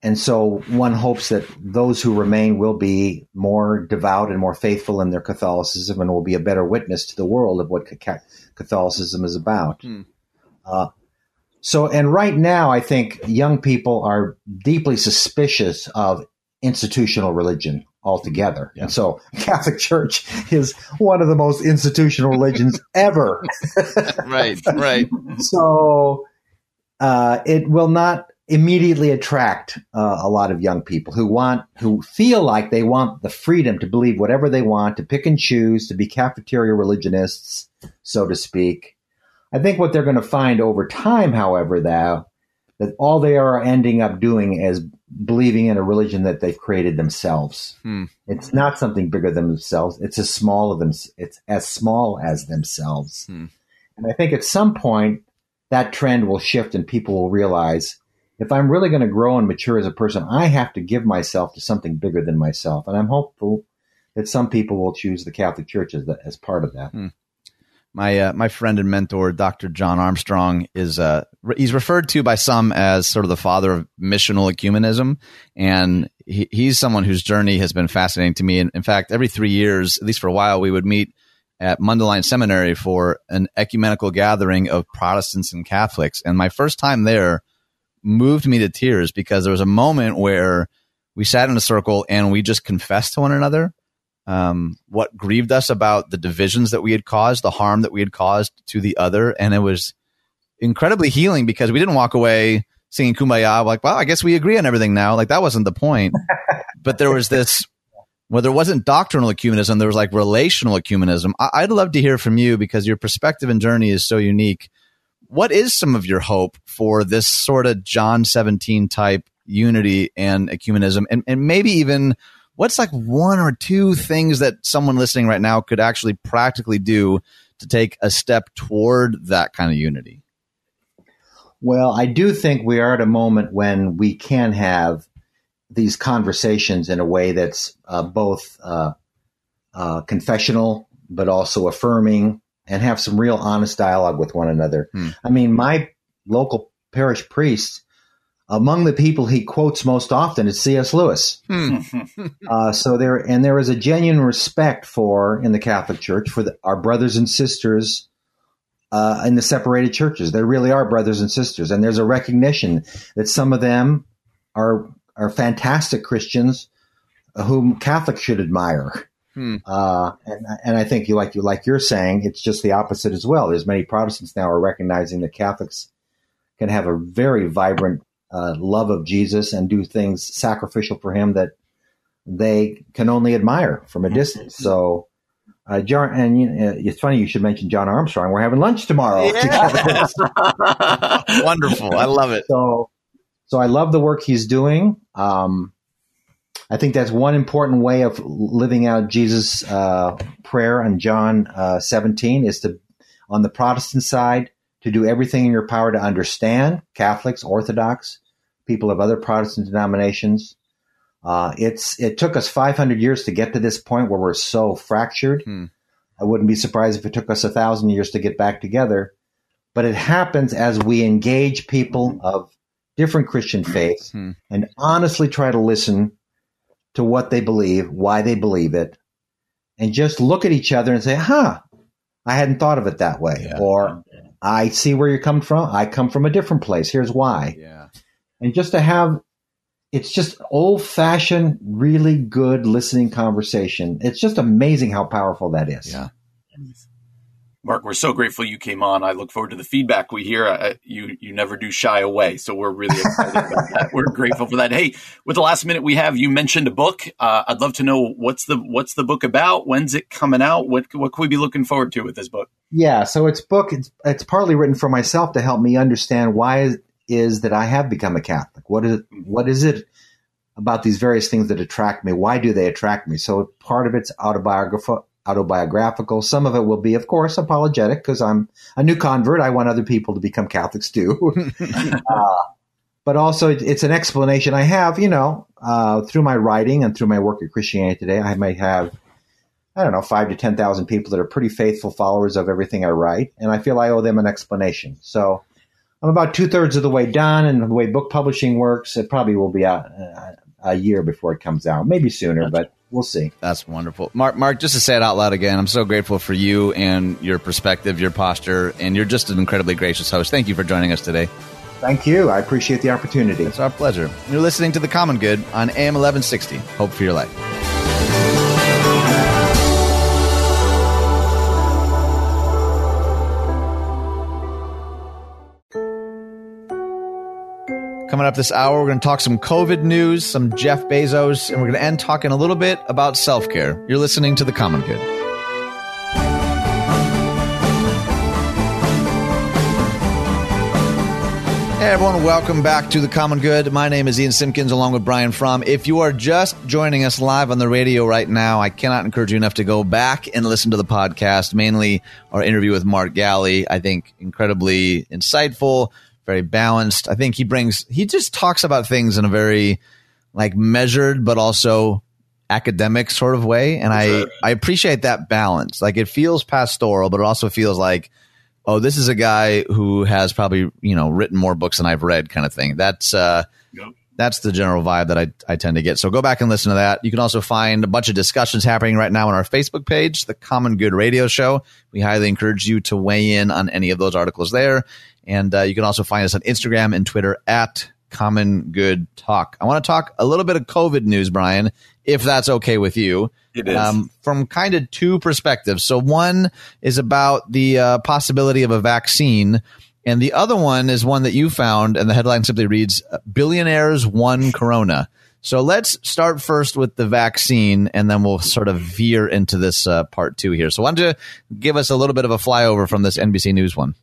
[SPEAKER 3] and so one hopes that those who remain will be more devout and more faithful in their Catholicism and will be a better witness to the world of what Catholicism is about. Hmm. Uh, so, and right now, I think young people are deeply suspicious of institutional religion altogether. Yeah. And so Catholic Church is one of the most institutional religions ever.
[SPEAKER 1] right, right.
[SPEAKER 3] So uh, it will not immediately attract uh, a lot of young people who want who feel like they want the freedom to believe whatever they want to pick and choose to be cafeteria religionists so to speak i think what they're going to find over time however though that all they are ending up doing is believing in a religion that they've created themselves hmm. it's not something bigger than themselves it's as small of them it's as small as themselves hmm. and i think at some point that trend will shift and people will realize if I'm really going to grow and mature as a person, I have to give myself to something bigger than myself. And I'm hopeful that some people will choose the Catholic Church as, the, as part of that. Hmm.
[SPEAKER 1] My uh, my friend and mentor, Dr. John Armstrong, is uh, he's referred to by some as sort of the father of missional ecumenism, and he, he's someone whose journey has been fascinating to me. And in fact, every three years, at least for a while, we would meet at Mundelein Seminary for an ecumenical gathering of Protestants and Catholics. And my first time there moved me to tears because there was a moment where we sat in a circle and we just confessed to one another um, what grieved us about the divisions that we had caused, the harm that we had caused to the other. And it was incredibly healing because we didn't walk away singing kumbaya like, well, I guess we agree on everything now. Like that wasn't the point. but there was this, well, there wasn't doctrinal ecumenism. There was like relational ecumenism. I- I'd love to hear from you because your perspective and journey is so unique what is some of your hope for this sort of John 17 type unity and ecumenism? And, and maybe even what's like one or two things that someone listening right now could actually practically do to take a step toward that kind of unity?
[SPEAKER 3] Well, I do think we are at a moment when we can have these conversations in a way that's uh, both uh, uh, confessional but also affirming and have some real honest dialogue with one another. Hmm. I mean, my local parish priest, among the people he quotes most often is C.S. Lewis. Hmm. uh, so there, and there is a genuine respect for in the Catholic Church for the, our brothers and sisters uh, in the separated churches. There really are brothers and sisters, and there's a recognition that some of them are are fantastic Christians whom Catholics should admire. Hmm. Uh, and and I think you like you like you're saying, it's just the opposite as well. There's many Protestants now are recognizing that Catholics can have a very vibrant uh, love of Jesus and do things sacrificial for Him that they can only admire from a hmm. distance. So uh, John, and uh, it's funny you should mention John Armstrong. We're having lunch tomorrow.
[SPEAKER 1] Yeah. Wonderful, I love it.
[SPEAKER 3] So, so I love the work he's doing. Um, I think that's one important way of living out Jesus' uh, prayer in John uh, 17 is to, on the Protestant side, to do everything in your power to understand Catholics, Orthodox, people of other Protestant denominations, uh, it's it took us 500 years to get to this point where we're so fractured. Hmm. I wouldn't be surprised if it took us a thousand years to get back together. But it happens as we engage people of different Christian faiths hmm. and honestly try to listen to what they believe, why they believe it, and just look at each other and say, "Huh, I hadn't thought of it that way," yeah. or "I see where you're coming from. I come from a different place. Here's why."
[SPEAKER 1] Yeah.
[SPEAKER 3] And just to have it's just old fashioned, really good listening conversation. It's just amazing how powerful that is.
[SPEAKER 1] Yeah.
[SPEAKER 2] Mark, we're so grateful you came on. I look forward to the feedback we hear. Uh, you you never do shy away, so we're really excited about that. We're grateful for that. Hey, with the last minute we have, you mentioned a book. Uh, I'd love to know what's the what's the book about? When's it coming out? What what can we be looking forward to with this book?
[SPEAKER 3] Yeah, so it's book. It's it's partly written for myself to help me understand why is that I have become a Catholic. What is what is it about these various things that attract me? Why do they attract me? So part of it's autobiographical. Autobiographical. Some of it will be, of course, apologetic because I'm a new convert. I want other people to become Catholics too. uh, but also, it's an explanation I have. You know, uh, through my writing and through my work at Christianity Today, I might have I don't know, five to 10,000 people that are pretty faithful followers of everything I write. And I feel I owe them an explanation. So I'm about two thirds of the way done, and the way book publishing works, it probably will be a, uh, a year before it comes out, maybe sooner, but we'll see.
[SPEAKER 1] That's wonderful, Mark. Mark, just to say it out loud again, I'm so grateful for you and your perspective, your posture, and you're just an incredibly gracious host. Thank you for joining us today.
[SPEAKER 3] Thank you. I appreciate the opportunity.
[SPEAKER 1] It's our pleasure. You're listening to the Common Good on AM 1160. Hope for your life. Coming up this hour, we're going to talk some COVID news, some Jeff Bezos, and we're going to end talking a little bit about self care. You're listening to The Common Good. Hey everyone, welcome back to The Common Good. My name is Ian Simpkins along with Brian Fromm. If you are just joining us live on the radio right now, I cannot encourage you enough to go back and listen to the podcast, mainly our interview with Mark Galli. I think incredibly insightful, very balanced. I think he brings he just talks about things in a very like measured but also academic sort of way and I I appreciate that balance. Like it feels pastoral but it also feels like oh this is a guy who has probably, you know, written more books than I've read kind of thing. That's uh yep. That's the general vibe that I, I tend to get. So go back and listen to that. You can also find a bunch of discussions happening right now on our Facebook page, the Common Good Radio Show. We highly encourage you to weigh in on any of those articles there. And uh, you can also find us on Instagram and Twitter at Common Good Talk. I want to talk a little bit of COVID news, Brian, if that's okay with you.
[SPEAKER 2] It is. Um,
[SPEAKER 1] from kind of two perspectives. So, one is about the uh, possibility of a vaccine, and the other one is one that you found, and the headline simply reads Billionaires Won Corona. So, let's start first with the vaccine, and then we'll sort of veer into this uh, part two here. So, why don't you give us a little bit of a flyover from this NBC News one?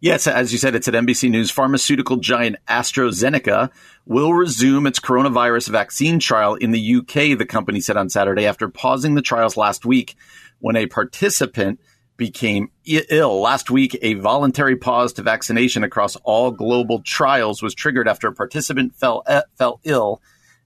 [SPEAKER 2] Yes, as you said, it's at NBC News. Pharmaceutical giant AstraZeneca will resume its coronavirus vaccine trial in the UK, the company said on Saturday after pausing the trials last week when a participant became ill. Last week, a voluntary pause to vaccination across all global trials was triggered after a participant fell, uh, fell ill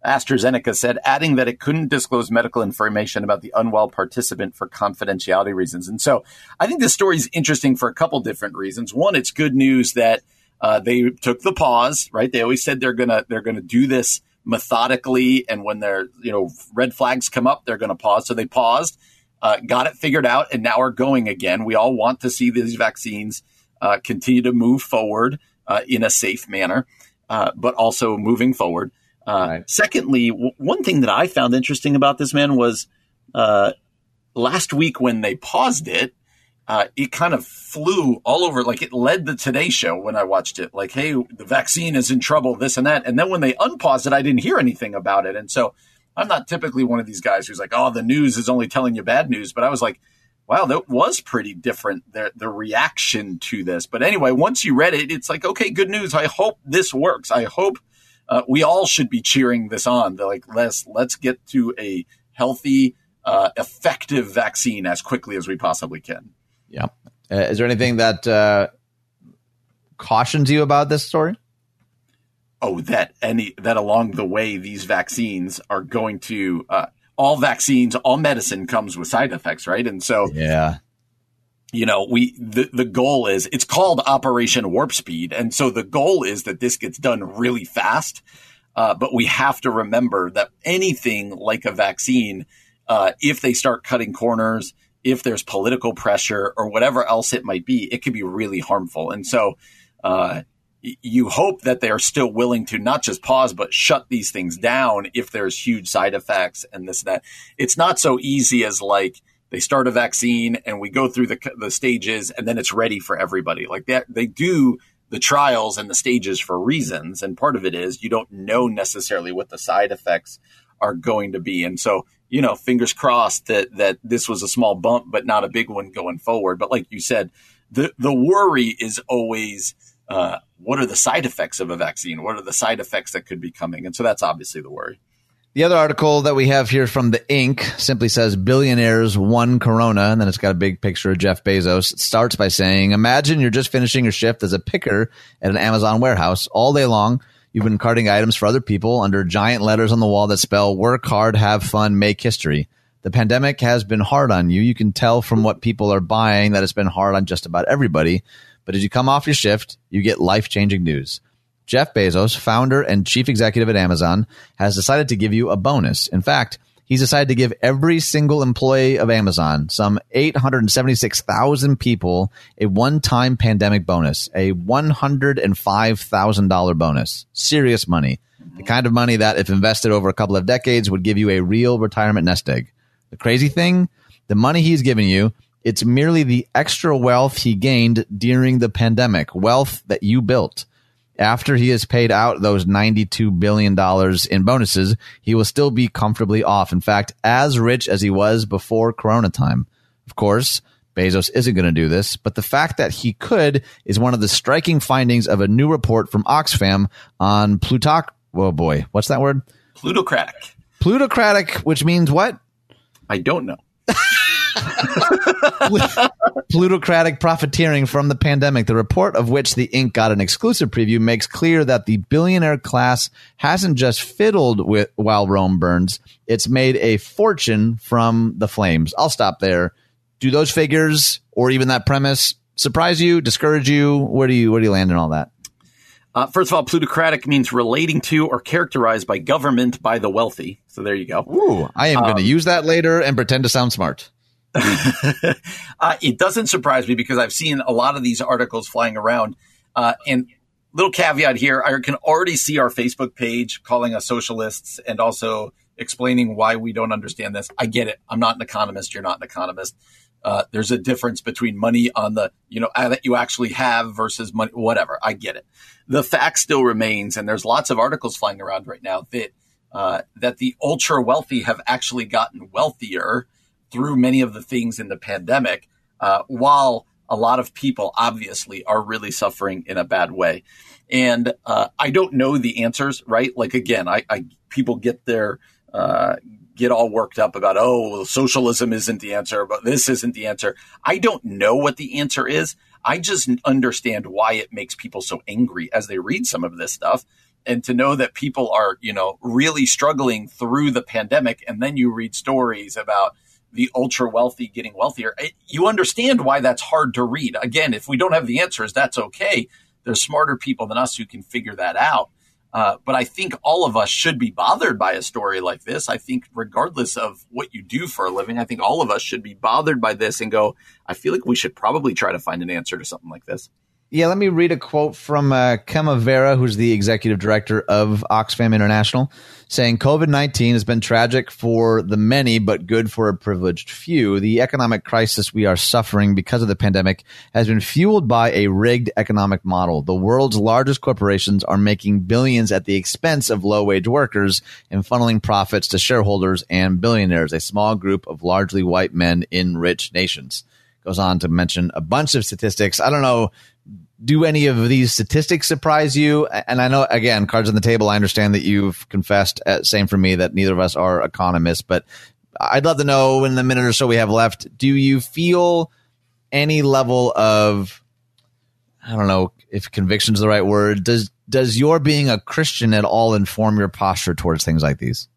[SPEAKER 2] AstraZeneca said, adding that it couldn't disclose medical information about the unwell participant for confidentiality reasons. And so I think this story is interesting for a couple different reasons. One, it's good news that uh, they took the pause, right? They always said they're gonna they're gonna do this methodically, and when their you know red flags come up, they're gonna pause. So they paused, uh, got it figured out, and now are going again. We all want to see these vaccines uh, continue to move forward uh, in a safe manner, uh, but also moving forward. Uh, right. Secondly, w- one thing that I found interesting about this man was uh, last week when they paused it, uh, it kind of flew all over. Like it led the Today Show when I watched it. Like, hey, the vaccine is in trouble, this and that. And then when they unpaused it, I didn't hear anything about it. And so I'm not typically one of these guys who's like, oh, the news is only telling you bad news. But I was like, wow, that was pretty different, the, the reaction to this. But anyway, once you read it, it's like, okay, good news. I hope this works. I hope uh, we all should be cheering this on. They're like, let's let's get to a healthy, uh, effective vaccine as quickly as we possibly can.
[SPEAKER 1] Yeah. Uh, is there anything that uh, cautions you about this story?
[SPEAKER 2] Oh, that any that along the way these vaccines are going to uh, all vaccines, all medicine comes with side effects, right? And so,
[SPEAKER 1] yeah,
[SPEAKER 2] you know, we the, the goal is it's called Operation Warp Speed, and so the goal is that this gets done really fast. Uh, but we have to remember that anything like a vaccine, uh, if they start cutting corners, if there's political pressure or whatever else it might be, it could be really harmful. And so, uh, you hope that they are still willing to not just pause, but shut these things down if there's huge side effects and this and that. It's not so easy as like, they start a vaccine and we go through the, the stages and then it's ready for everybody. Like that, they do the trials and the stages for reasons. And part of it is you don't know necessarily what the side effects are going to be. And so, you know, fingers crossed that, that this was a small bump, but not a big one going forward. But like you said, the, the worry is always, uh, what are the side effects of a vaccine? What are the side effects that could be coming? And so that's obviously the worry.
[SPEAKER 1] The other article that we have here from the Ink simply says billionaires won Corona, and then it's got a big picture of Jeff Bezos. It starts by saying, Imagine you're just finishing your shift as a picker at an Amazon warehouse all day long. You've been carting items for other people under giant letters on the wall that spell work hard, have fun, make history. The pandemic has been hard on you. You can tell from what people are buying that it's been hard on just about everybody. But as you come off your shift, you get life changing news. Jeff Bezos, founder and chief executive at Amazon, has decided to give you a bonus. In fact, he's decided to give every single employee of Amazon, some 876,000 people, a one time pandemic bonus, a $105,000 bonus. Serious money. The kind of money that, if invested over a couple of decades, would give you a real retirement nest egg. The crazy thing, the money he's giving you, it's merely the extra wealth he gained during the pandemic, wealth that you built after he has paid out those $92 billion in bonuses, he will still be comfortably off. In fact, as rich as he was before Corona time. Of course, Bezos isn't going to do this, but the fact that he could is one of the striking findings of a new report from Oxfam on Plutoc. Oh boy, what's that word?
[SPEAKER 2] Plutocratic.
[SPEAKER 1] Plutocratic, which means what?
[SPEAKER 2] I don't know.
[SPEAKER 1] plutocratic profiteering from the pandemic, the report of which the Ink got an exclusive preview makes clear that the billionaire class hasn't just fiddled with while Rome burns, it's made a fortune from the flames. I'll stop there. Do those figures or even that premise surprise you, discourage you? Where do you where do you land in all that?
[SPEAKER 2] Uh, first of all, plutocratic means relating to or characterized by government by the wealthy. So there you go.
[SPEAKER 1] Ooh, I am um, going to use that later and pretend to sound smart.
[SPEAKER 2] uh, it doesn't surprise me because I've seen a lot of these articles flying around. Uh, and little caveat here, I can already see our Facebook page calling us socialists and also explaining why we don't understand this. I get it. I'm not an economist. You're not an economist. Uh, there's a difference between money on the, you know, that you actually have versus money, whatever. I get it. The fact still remains, and there's lots of articles flying around right now that, uh, that the ultra wealthy have actually gotten wealthier through many of the things in the pandemic, uh, while a lot of people obviously are really suffering in a bad way. And uh, I don't know the answers, right? Like again, I, I people get their uh, get all worked up about oh, socialism isn't the answer, but this isn't the answer. I don't know what the answer is. I just understand why it makes people so angry as they read some of this stuff. and to know that people are, you know, really struggling through the pandemic. And then you read stories about the ultra wealthy getting wealthier. You understand why that's hard to read. Again, if we don't have the answers, that's okay. There's smarter people than us who can figure that out. Uh, but I think all of us should be bothered by a story like this. I think, regardless of what you do for a living, I think all of us should be bothered by this and go, I feel like we should probably try to find an answer to something like this.
[SPEAKER 1] Yeah, let me read a quote from uh, Vera, who's the executive director of Oxfam International, saying COVID 19 has been tragic for the many, but good for a privileged few. The economic crisis we are suffering because of the pandemic has been fueled by a rigged economic model. The world's largest corporations are making billions at the expense of low wage workers and funneling profits to shareholders and billionaires, a small group of largely white men in rich nations goes on to mention a bunch of statistics. I don't know do any of these statistics surprise you? And I know, again, cards on the table. I understand that you've confessed, uh, same for me, that neither of us are economists, but I'd love to know in the minute or so we have left, do you feel any level of, I don't know if conviction is the right word. Does, does your being a Christian at all inform your posture towards things like these?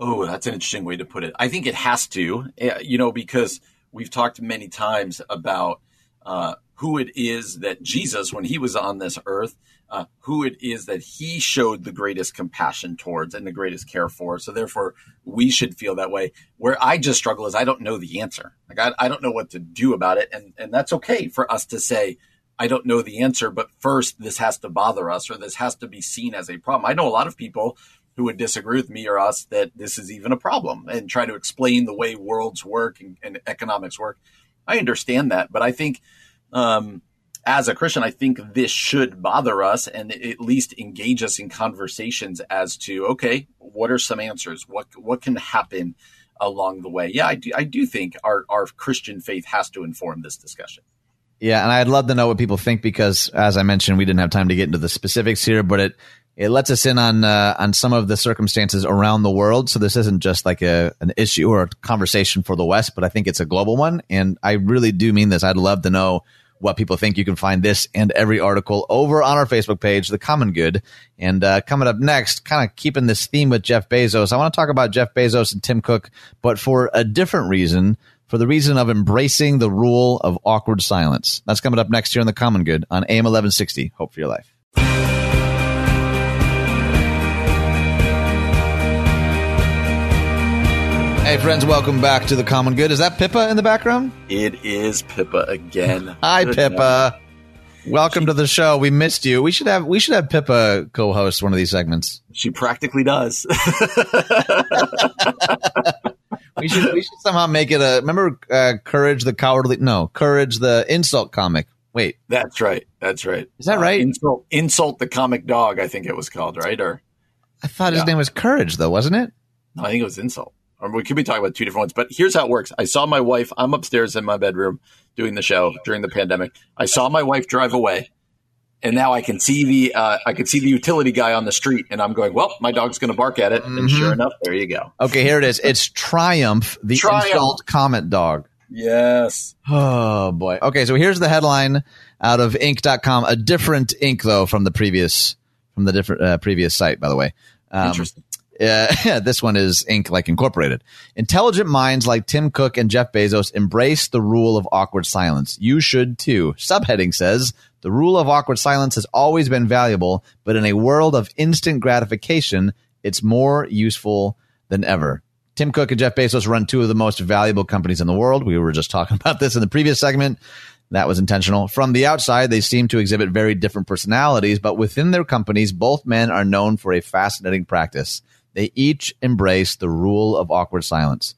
[SPEAKER 2] Oh, that's an interesting way to put it. I think it has to, eh, you know, because we've talked many times about, uh, who it is that Jesus, when he was on this earth, uh, who it is that he showed the greatest compassion towards and the greatest care for. So therefore, we should feel that way. Where I just struggle is I don't know the answer. Like I, I don't know what to do about it, and and that's okay for us to say. I don't know the answer, but first, this has to bother us or this has to be seen as a problem. I know a lot of people who would disagree with me or us that this is even a problem and try to explain the way worlds work and, and economics work. I understand that, but I think um, as a Christian, I think this should bother us and at least engage us in conversations as to okay, what are some answers? What what can happen along the way? Yeah, I do. I do think our our Christian faith has to inform this discussion.
[SPEAKER 1] Yeah, and I'd love to know what people think because, as I mentioned, we didn't have time to get into the specifics here, but it it lets us in on uh, on some of the circumstances around the world. So this isn't just like a an issue or a conversation for the West, but I think it's a global one. And I really do mean this. I'd love to know what people think. You can find this and every article over on our Facebook page, The Common Good. And uh, coming up next, kind of keeping this theme with Jeff Bezos, I want to talk about Jeff Bezos and Tim Cook, but for a different reason. For the reason of embracing the rule of awkward silence. That's coming up next here in The Common Good on AM 1160. Hope for your life. Hey, friends, welcome back to the Common Good. Is that Pippa in the background?
[SPEAKER 2] It is Pippa again.
[SPEAKER 1] Hi, Good Pippa. Welcome she, to the show. We missed you. We should have we should have Pippa co-host one of these segments.
[SPEAKER 2] She practically does.
[SPEAKER 1] we should we should somehow make it a remember uh, Courage the Cowardly no Courage the insult comic. Wait,
[SPEAKER 2] that's right. That's right.
[SPEAKER 1] Is that right? Uh,
[SPEAKER 2] insult, insult the comic dog. I think it was called right. Or
[SPEAKER 1] I thought yeah. his name was Courage though, wasn't it?
[SPEAKER 2] No, I think it was insult we could be talking about two different ones. But here's how it works. I saw my wife. I'm upstairs in my bedroom doing the show during the pandemic. I saw my wife drive away, and now I can see the uh, I can see the utility guy on the street, and I'm going, well, my dog's going to bark at it, mm-hmm. and sure enough, there you go.
[SPEAKER 1] Okay, here it is. It's Triumph, the Triumph. insult comment dog.
[SPEAKER 2] Yes.
[SPEAKER 1] Oh boy. Okay, so here's the headline out of Inc.com. A different ink though from the previous from the different uh, previous site, by the way.
[SPEAKER 2] Um, Interesting.
[SPEAKER 1] Uh, this one is Inc. like incorporated. Intelligent minds like Tim Cook and Jeff Bezos embrace the rule of awkward silence. You should too. Subheading says the rule of awkward silence has always been valuable, but in a world of instant gratification, it's more useful than ever. Tim Cook and Jeff Bezos run two of the most valuable companies in the world. We were just talking about this in the previous segment. That was intentional. From the outside, they seem to exhibit very different personalities, but within their companies, both men are known for a fascinating practice. They each embrace the rule of awkward silence.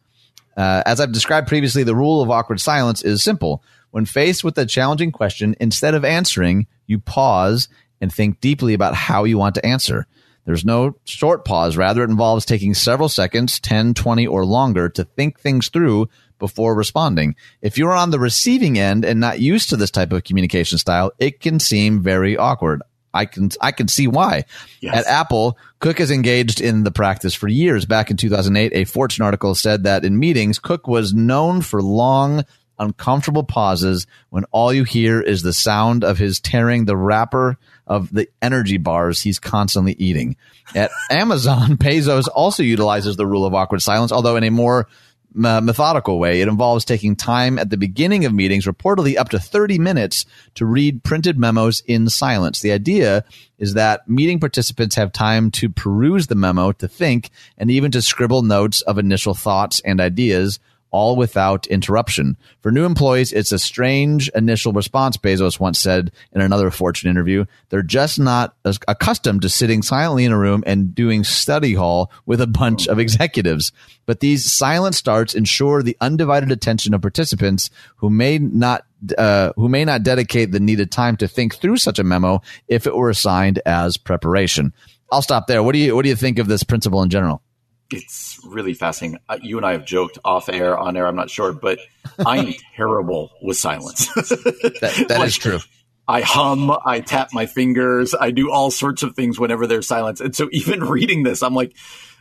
[SPEAKER 1] Uh, as I've described previously, the rule of awkward silence is simple. When faced with a challenging question, instead of answering, you pause and think deeply about how you want to answer. There's no short pause. Rather, it involves taking several seconds, 10, 20, or longer to think things through before responding. If you're on the receiving end and not used to this type of communication style, it can seem very awkward. I can I can see why. Yes. At Apple, Cook has engaged in the practice for years. Back in 2008, a Fortune article said that in meetings, Cook was known for long, uncomfortable pauses when all you hear is the sound of his tearing the wrapper of the energy bars he's constantly eating. At Amazon, Bezos also utilizes the rule of awkward silence, although in a more Uh, methodical way. It involves taking time at the beginning of meetings, reportedly up to 30 minutes, to read printed memos in silence. The idea is that meeting participants have time to peruse the memo, to think, and even to scribble notes of initial thoughts and ideas all without interruption. For new employees, it's a strange initial response, Bezos once said in another Fortune interview. They're just not accustomed to sitting silently in a room and doing study hall with a bunch of executives. But these silent starts ensure the undivided attention of participants who may not uh, who may not dedicate the needed time to think through such a memo if it were assigned as preparation. I'll stop there. What do you what do you think of this principle in general?
[SPEAKER 2] It's really fascinating. Uh, you and I have joked off air, on air, I'm not sure, but I am terrible with silence.
[SPEAKER 1] that, that like, is true.
[SPEAKER 2] I hum, I tap my fingers, I do all sorts of things whenever there's silence. And so even reading this, I'm like,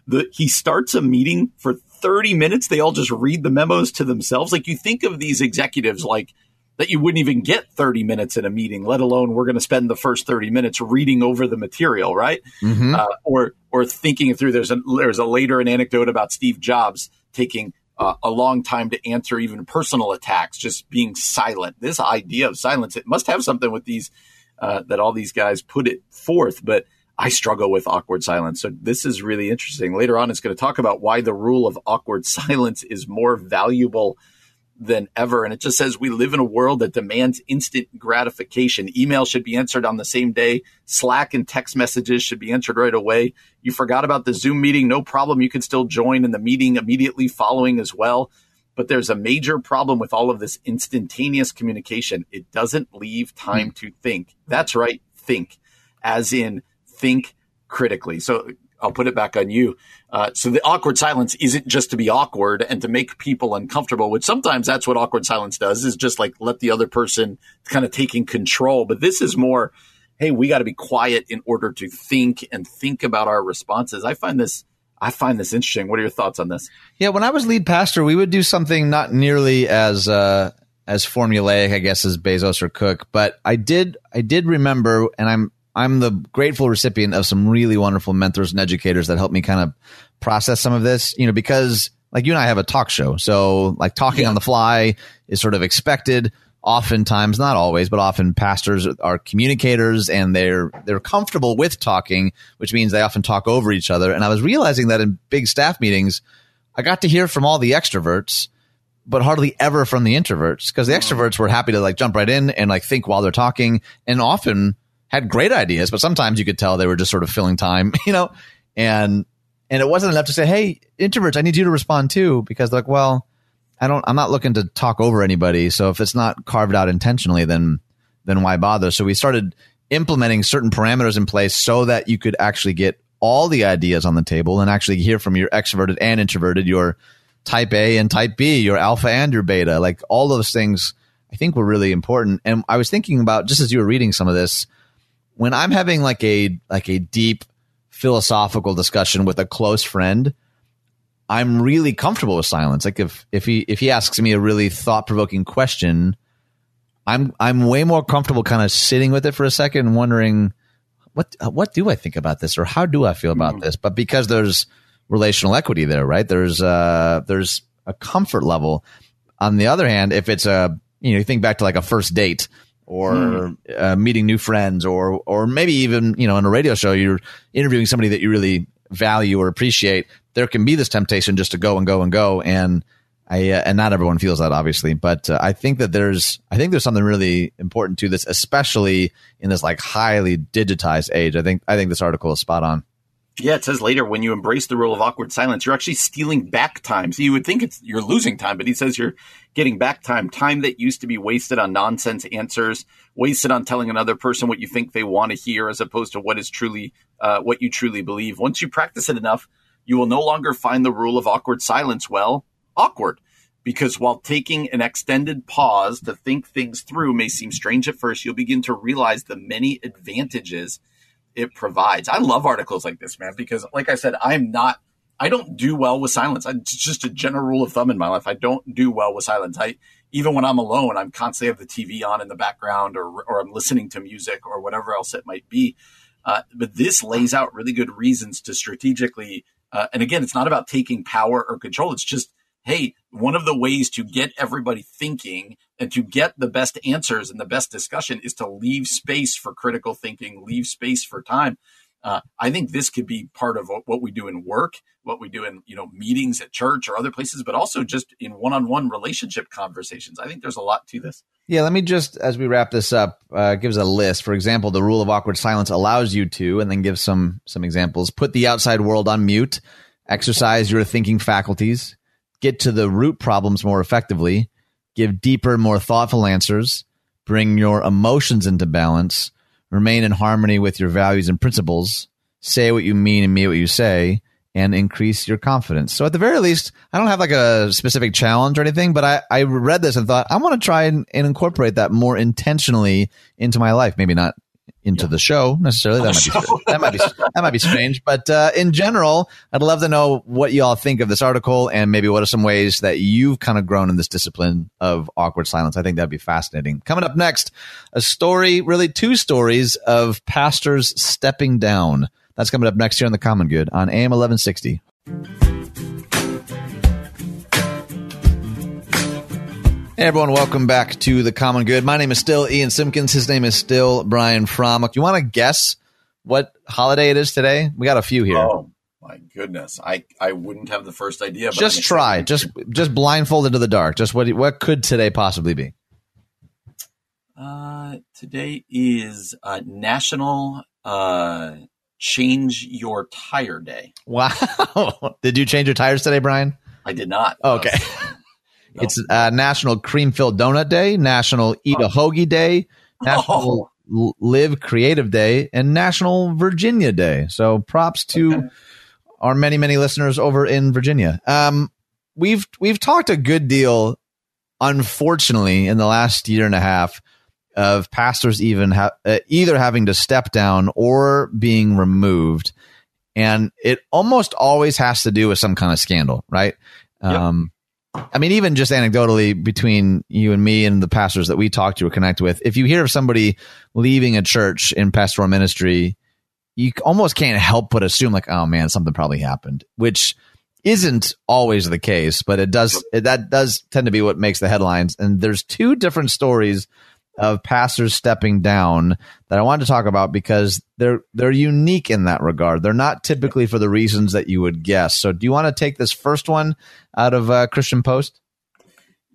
[SPEAKER 2] the, he starts a meeting for 30 minutes. They all just read the memos to themselves. Like you think of these executives like that you wouldn't even get 30 minutes in a meeting, let alone we're going to spend the first 30 minutes reading over the material, right? Mm-hmm. Uh, or or thinking through. There's a there's a later an anecdote about Steve Jobs taking uh, a long time to answer even personal attacks, just being silent. This idea of silence, it must have something with these uh, that all these guys put it forth, but. I struggle with awkward silence. So this is really interesting. Later on, it's going to talk about why the rule of awkward silence is more valuable than ever. And it just says we live in a world that demands instant gratification. Email should be answered on the same day. Slack and text messages should be answered right away. You forgot about the Zoom meeting. No problem. You can still join in the meeting immediately following as well. But there's a major problem with all of this instantaneous communication. It doesn't leave time hmm. to think. That's right. Think as in think critically. So I'll put it back on you. Uh, so the awkward silence isn't just to be awkward and to make people uncomfortable, which sometimes that's what awkward silence does is just like let the other person kind of taking control. But this is more, hey, we got to be quiet in order to think and think about our responses. I find this. I find this interesting. What are your thoughts on this?
[SPEAKER 1] Yeah, when I was lead pastor, we would do something not nearly as uh, as formulaic, I guess, as Bezos or Cook, but I did I did remember, and I'm I'm the grateful recipient of some really wonderful mentors and educators that help me kind of process some of this, you know, because like you and I have a talk show. So like talking yeah. on the fly is sort of expected. Oftentimes, not always, but often pastors are communicators and they're they're comfortable with talking, which means they often talk over each other. And I was realizing that in big staff meetings, I got to hear from all the extroverts, but hardly ever from the introverts because the mm-hmm. extroverts were happy to like jump right in and like think while they're talking and often had great ideas, but sometimes you could tell they were just sort of filling time, you know, and and it wasn't enough to say, "Hey, introverts, I need you to respond too," because like, well, I don't, I'm not looking to talk over anybody. So if it's not carved out intentionally, then then why bother? So we started implementing certain parameters in place so that you could actually get all the ideas on the table and actually hear from your extroverted and introverted, your type A and type B, your alpha and your beta, like all those things. I think were really important. And I was thinking about just as you were reading some of this when I'm having like a like a deep philosophical discussion with a close friend, I'm really comfortable with silence. Like if if he if he asks me a really thought provoking question, I'm I'm way more comfortable kind of sitting with it for a second and wondering what what do I think about this or how do I feel about mm-hmm. this? But because there's relational equity there, right? There's uh there's a comfort level. On the other hand, if it's a you know, you think back to like a first date or hmm. uh, meeting new friends or or maybe even you know on a radio show you're interviewing somebody that you really value or appreciate there can be this temptation just to go and go and go. And I uh, and not everyone feels that obviously but uh, I think that there's I think there's something really important to this especially in this like highly digitized age. I think I think this article is spot on
[SPEAKER 2] yeah, it says later when you embrace the rule of awkward silence, you're actually stealing back time. So you would think it's you're losing time, but he says you're getting back time, time that used to be wasted on nonsense answers, wasted on telling another person what you think they want to hear, as opposed to what is truly uh, what you truly believe. Once you practice it enough, you will no longer find the rule of awkward silence well awkward. Because while taking an extended pause to think things through may seem strange at first, you'll begin to realize the many advantages it provides. I love articles like this, man, because like I said, I'm not, I don't do well with silence. I, it's just a general rule of thumb in my life. I don't do well with silence. I, even when I'm alone, I'm constantly have the TV on in the background or, or I'm listening to music or whatever else it might be. Uh, but this lays out really good reasons to strategically, uh, and again, it's not about taking power or control. It's just, hey, one of the ways to get everybody thinking and to get the best answers and the best discussion is to leave space for critical thinking, leave space for time. Uh, I think this could be part of what we do in work, what we do in you know meetings at church or other places, but also just in one-on-one relationship conversations. I think there's a lot to this.
[SPEAKER 1] Yeah, let me just as we wrap this up, uh, gives a list. For example, the rule of awkward silence allows you to, and then give some some examples. Put the outside world on mute. Exercise your thinking faculties. Get to the root problems more effectively. Give deeper, more thoughtful answers. Bring your emotions into balance remain in harmony with your values and principles, say what you mean and mean what you say, and increase your confidence. So at the very least, I don't have like a specific challenge or anything, but I, I read this and thought I want to try and, and incorporate that more intentionally into my life. Maybe not into yeah. the show necessarily. That might, be, that might be that might be strange, but uh, in general, I'd love to know what y'all think of this article and maybe what are some ways that you've kind of grown in this discipline of awkward silence. I think that'd be fascinating. Coming up next, a story, really two stories of pastors stepping down. That's coming up next here on the Common Good on AM eleven sixty. Hey everyone, welcome back to the Common Good. My name is still Ian Simpkins. His name is still Brian Fromm. Do you want to guess what holiday it is today? We got a few here.
[SPEAKER 2] Oh my goodness, I I wouldn't have the first idea.
[SPEAKER 1] Just try, just just blindfold into the dark. Just what what could today possibly be?
[SPEAKER 2] Uh, today is uh, National uh, Change Your Tire Day.
[SPEAKER 1] Wow! did you change your tires today, Brian?
[SPEAKER 2] I did not.
[SPEAKER 1] Okay. It's uh, National Cream Filled Donut Day, National Eat a. Hoagie Day, National oh. Live Creative Day, and National Virginia Day. So props to okay. our many many listeners over in Virginia. Um, we've we've talked a good deal, unfortunately, in the last year and a half of pastors even ha- uh, either having to step down or being removed and it almost always has to do with some kind of scandal right yep. um, I mean, even just anecdotally between you and me and the pastors that we talk to or connect with, if you hear of somebody leaving a church in pastoral ministry, you almost can't help but assume like, oh man, something probably happened, which isn't always the case, but it does, that does tend to be what makes the headlines. And there's two different stories of pastors stepping down that I wanted to talk about because they're they're unique in that regard. They're not typically for the reasons that you would guess. So, do you want to take this first one out of uh, Christian Post?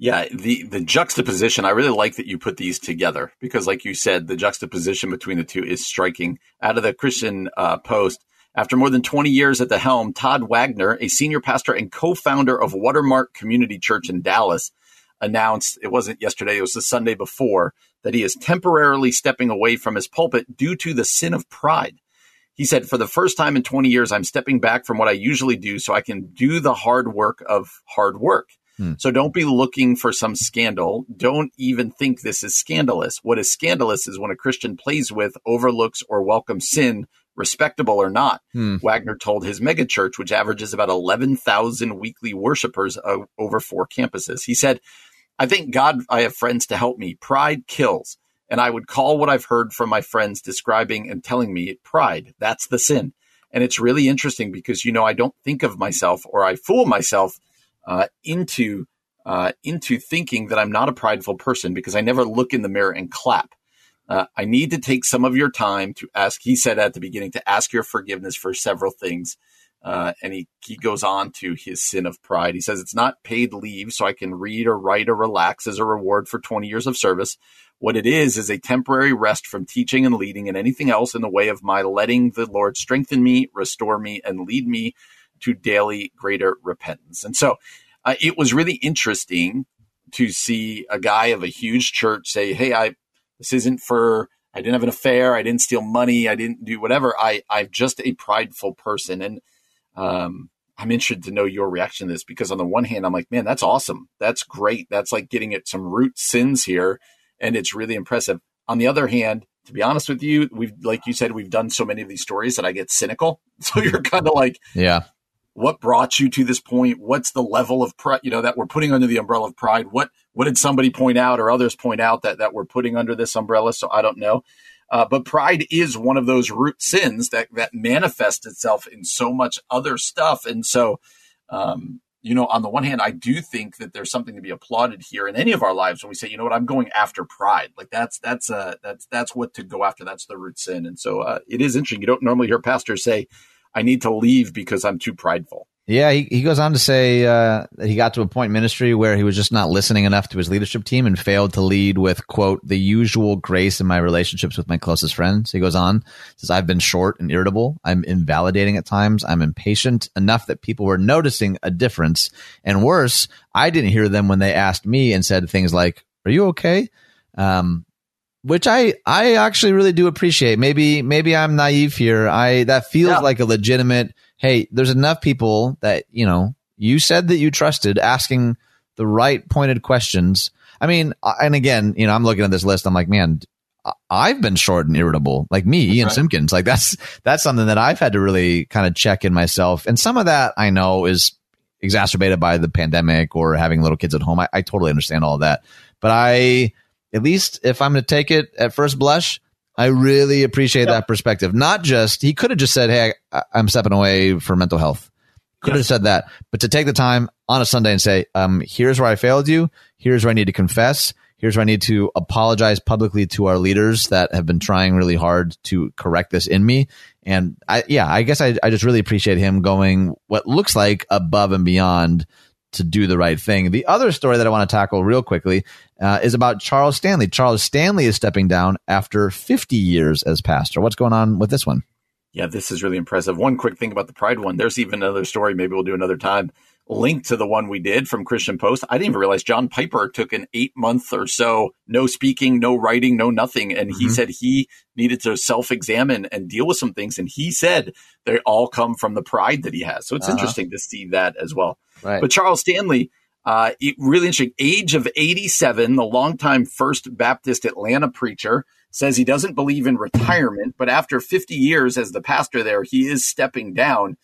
[SPEAKER 2] Yeah, the the juxtaposition. I really like that you put these together because, like you said, the juxtaposition between the two is striking. Out of the Christian uh, Post, after more than 20 years at the helm, Todd Wagner, a senior pastor and co-founder of Watermark Community Church in Dallas, announced it wasn't yesterday; it was the Sunday before that he is temporarily stepping away from his pulpit due to the sin of pride. He said, For the first time in 20 years, I'm stepping back from what I usually do so I can do the hard work of hard work. Hmm. So don't be looking for some scandal. Don't even think this is scandalous. What is scandalous is when a Christian plays with, overlooks, or welcomes sin, respectable or not. Hmm. Wagner told his megachurch, which averages about 11,000 weekly worshipers over four campuses. He said, I thank God I have friends to help me. Pride kills. And I would call what I've heard from my friends describing and telling me pride. That's the sin. And it's really interesting because, you know, I don't think of myself or I fool myself uh, into uh, into thinking that I'm not a prideful person because I never look in the mirror and clap. Uh, I need to take some of your time to ask, he said at the beginning, to ask your forgiveness for several things. Uh, and he, he goes on to his sin of pride. He says, It's not paid leave, so I can read or write or relax as a reward for 20 years of service. What it is, is a temporary rest from teaching and leading and anything else in the way of my letting the Lord strengthen me, restore me, and lead me to daily greater repentance. And so uh, it was really interesting to see a guy of a huge church say, Hey, I, this isn't for, I didn't have an affair. I didn't steal money. I didn't do whatever. I, I'm just a prideful person. And um, I'm interested to know your reaction to this because on the one hand, I'm like, man, that's awesome. That's great. That's like getting at some root sins here. And it's really impressive. On the other hand, to be honest with you, we've, like you said, we've done so many of these stories that I get cynical. So you're kind of like,
[SPEAKER 1] yeah,
[SPEAKER 2] what brought you to this point? What's the level of pride, you know, that we're putting under the umbrella of pride? What, what did somebody point out or others point out that, that we're putting under this umbrella? So I don't know. Uh, but pride is one of those root sins that, that manifests itself in so much other stuff. And so, um, you know, on the one hand, I do think that there's something to be applauded here in any of our lives when we say, you know what, I'm going after pride. Like that's that's uh that's that's what to go after. That's the root sin. And so uh, it is interesting. You don't normally hear pastors say, I need to leave because I'm too prideful.
[SPEAKER 1] Yeah, he, he goes on to say uh, that he got to a point in ministry where he was just not listening enough to his leadership team and failed to lead with, quote, the usual grace in my relationships with my closest friends. He goes on, says, I've been short and irritable. I'm invalidating at times. I'm impatient enough that people were noticing a difference. And worse, I didn't hear them when they asked me and said things like, Are you okay? Um, which I I actually really do appreciate. Maybe maybe I'm naive here. I that feels yeah. like a legitimate. Hey, there's enough people that you know you said that you trusted asking the right pointed questions. I mean, and again, you know, I'm looking at this list. I'm like, man, I've been short and irritable, like me, Ian right. Simpkins. Like that's that's something that I've had to really kind of check in myself. And some of that I know is exacerbated by the pandemic or having little kids at home. I, I totally understand all of that, but I at least if I'm going to take it at first blush, I really appreciate that perspective. Not just he could have just said, "Hey, I, am stepping away for mental health." Could have said that, but to take the time on a Sunday and say, um, "Here's where I failed you. Here's where I need to confess. Here's where I need to apologize publicly to our leaders that have been trying really hard to correct this in me." And I, yeah, I guess I, I just really appreciate him going what looks like above and beyond to do the right thing. The other story that I want to tackle real quickly uh, is about Charles Stanley. Charles Stanley is stepping down after 50 years as pastor. What's going on with this one?
[SPEAKER 2] Yeah, this is really impressive. One quick thing about the Pride one. There's even another story. Maybe we'll do another time. Linked to the one we did from Christian Post. I didn't even realize John Piper took an eight month or so, no speaking, no writing, no nothing. And mm-hmm. he said he needed to self examine and deal with some things. And he said they all come from the pride that he has. So it's uh-huh. interesting to see that as well. Right. But Charles Stanley, uh, really interesting. Age of 87, the longtime First Baptist Atlanta preacher, says he doesn't believe in retirement, but after 50 years as the pastor there, he is stepping down,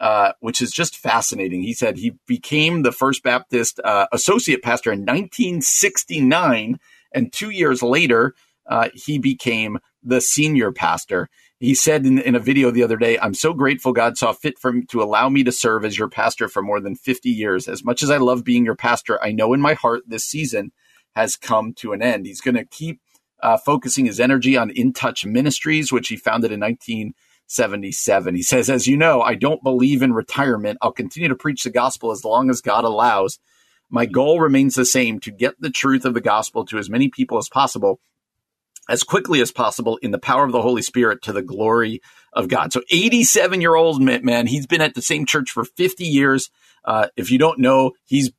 [SPEAKER 2] uh, which is just fascinating. He said he became the First Baptist uh, associate pastor in 1969, and two years later, uh, he became the senior pastor. He said in, in a video the other day, I'm so grateful God saw fit for to allow me to serve as your pastor for more than 50 years. As much as I love being your pastor, I know in my heart this season has come to an end. He's going to keep uh, focusing his energy on In Touch Ministries, which he founded in 1977. He says, As you know, I don't believe in retirement. I'll continue to preach the gospel as long as God allows. My goal remains the same to get the truth of the gospel to as many people as possible as quickly as possible in the power of the Holy Spirit to the glory of God. So 87 year old man, he's been at the same church for 50 years. Uh, if you don't know, he's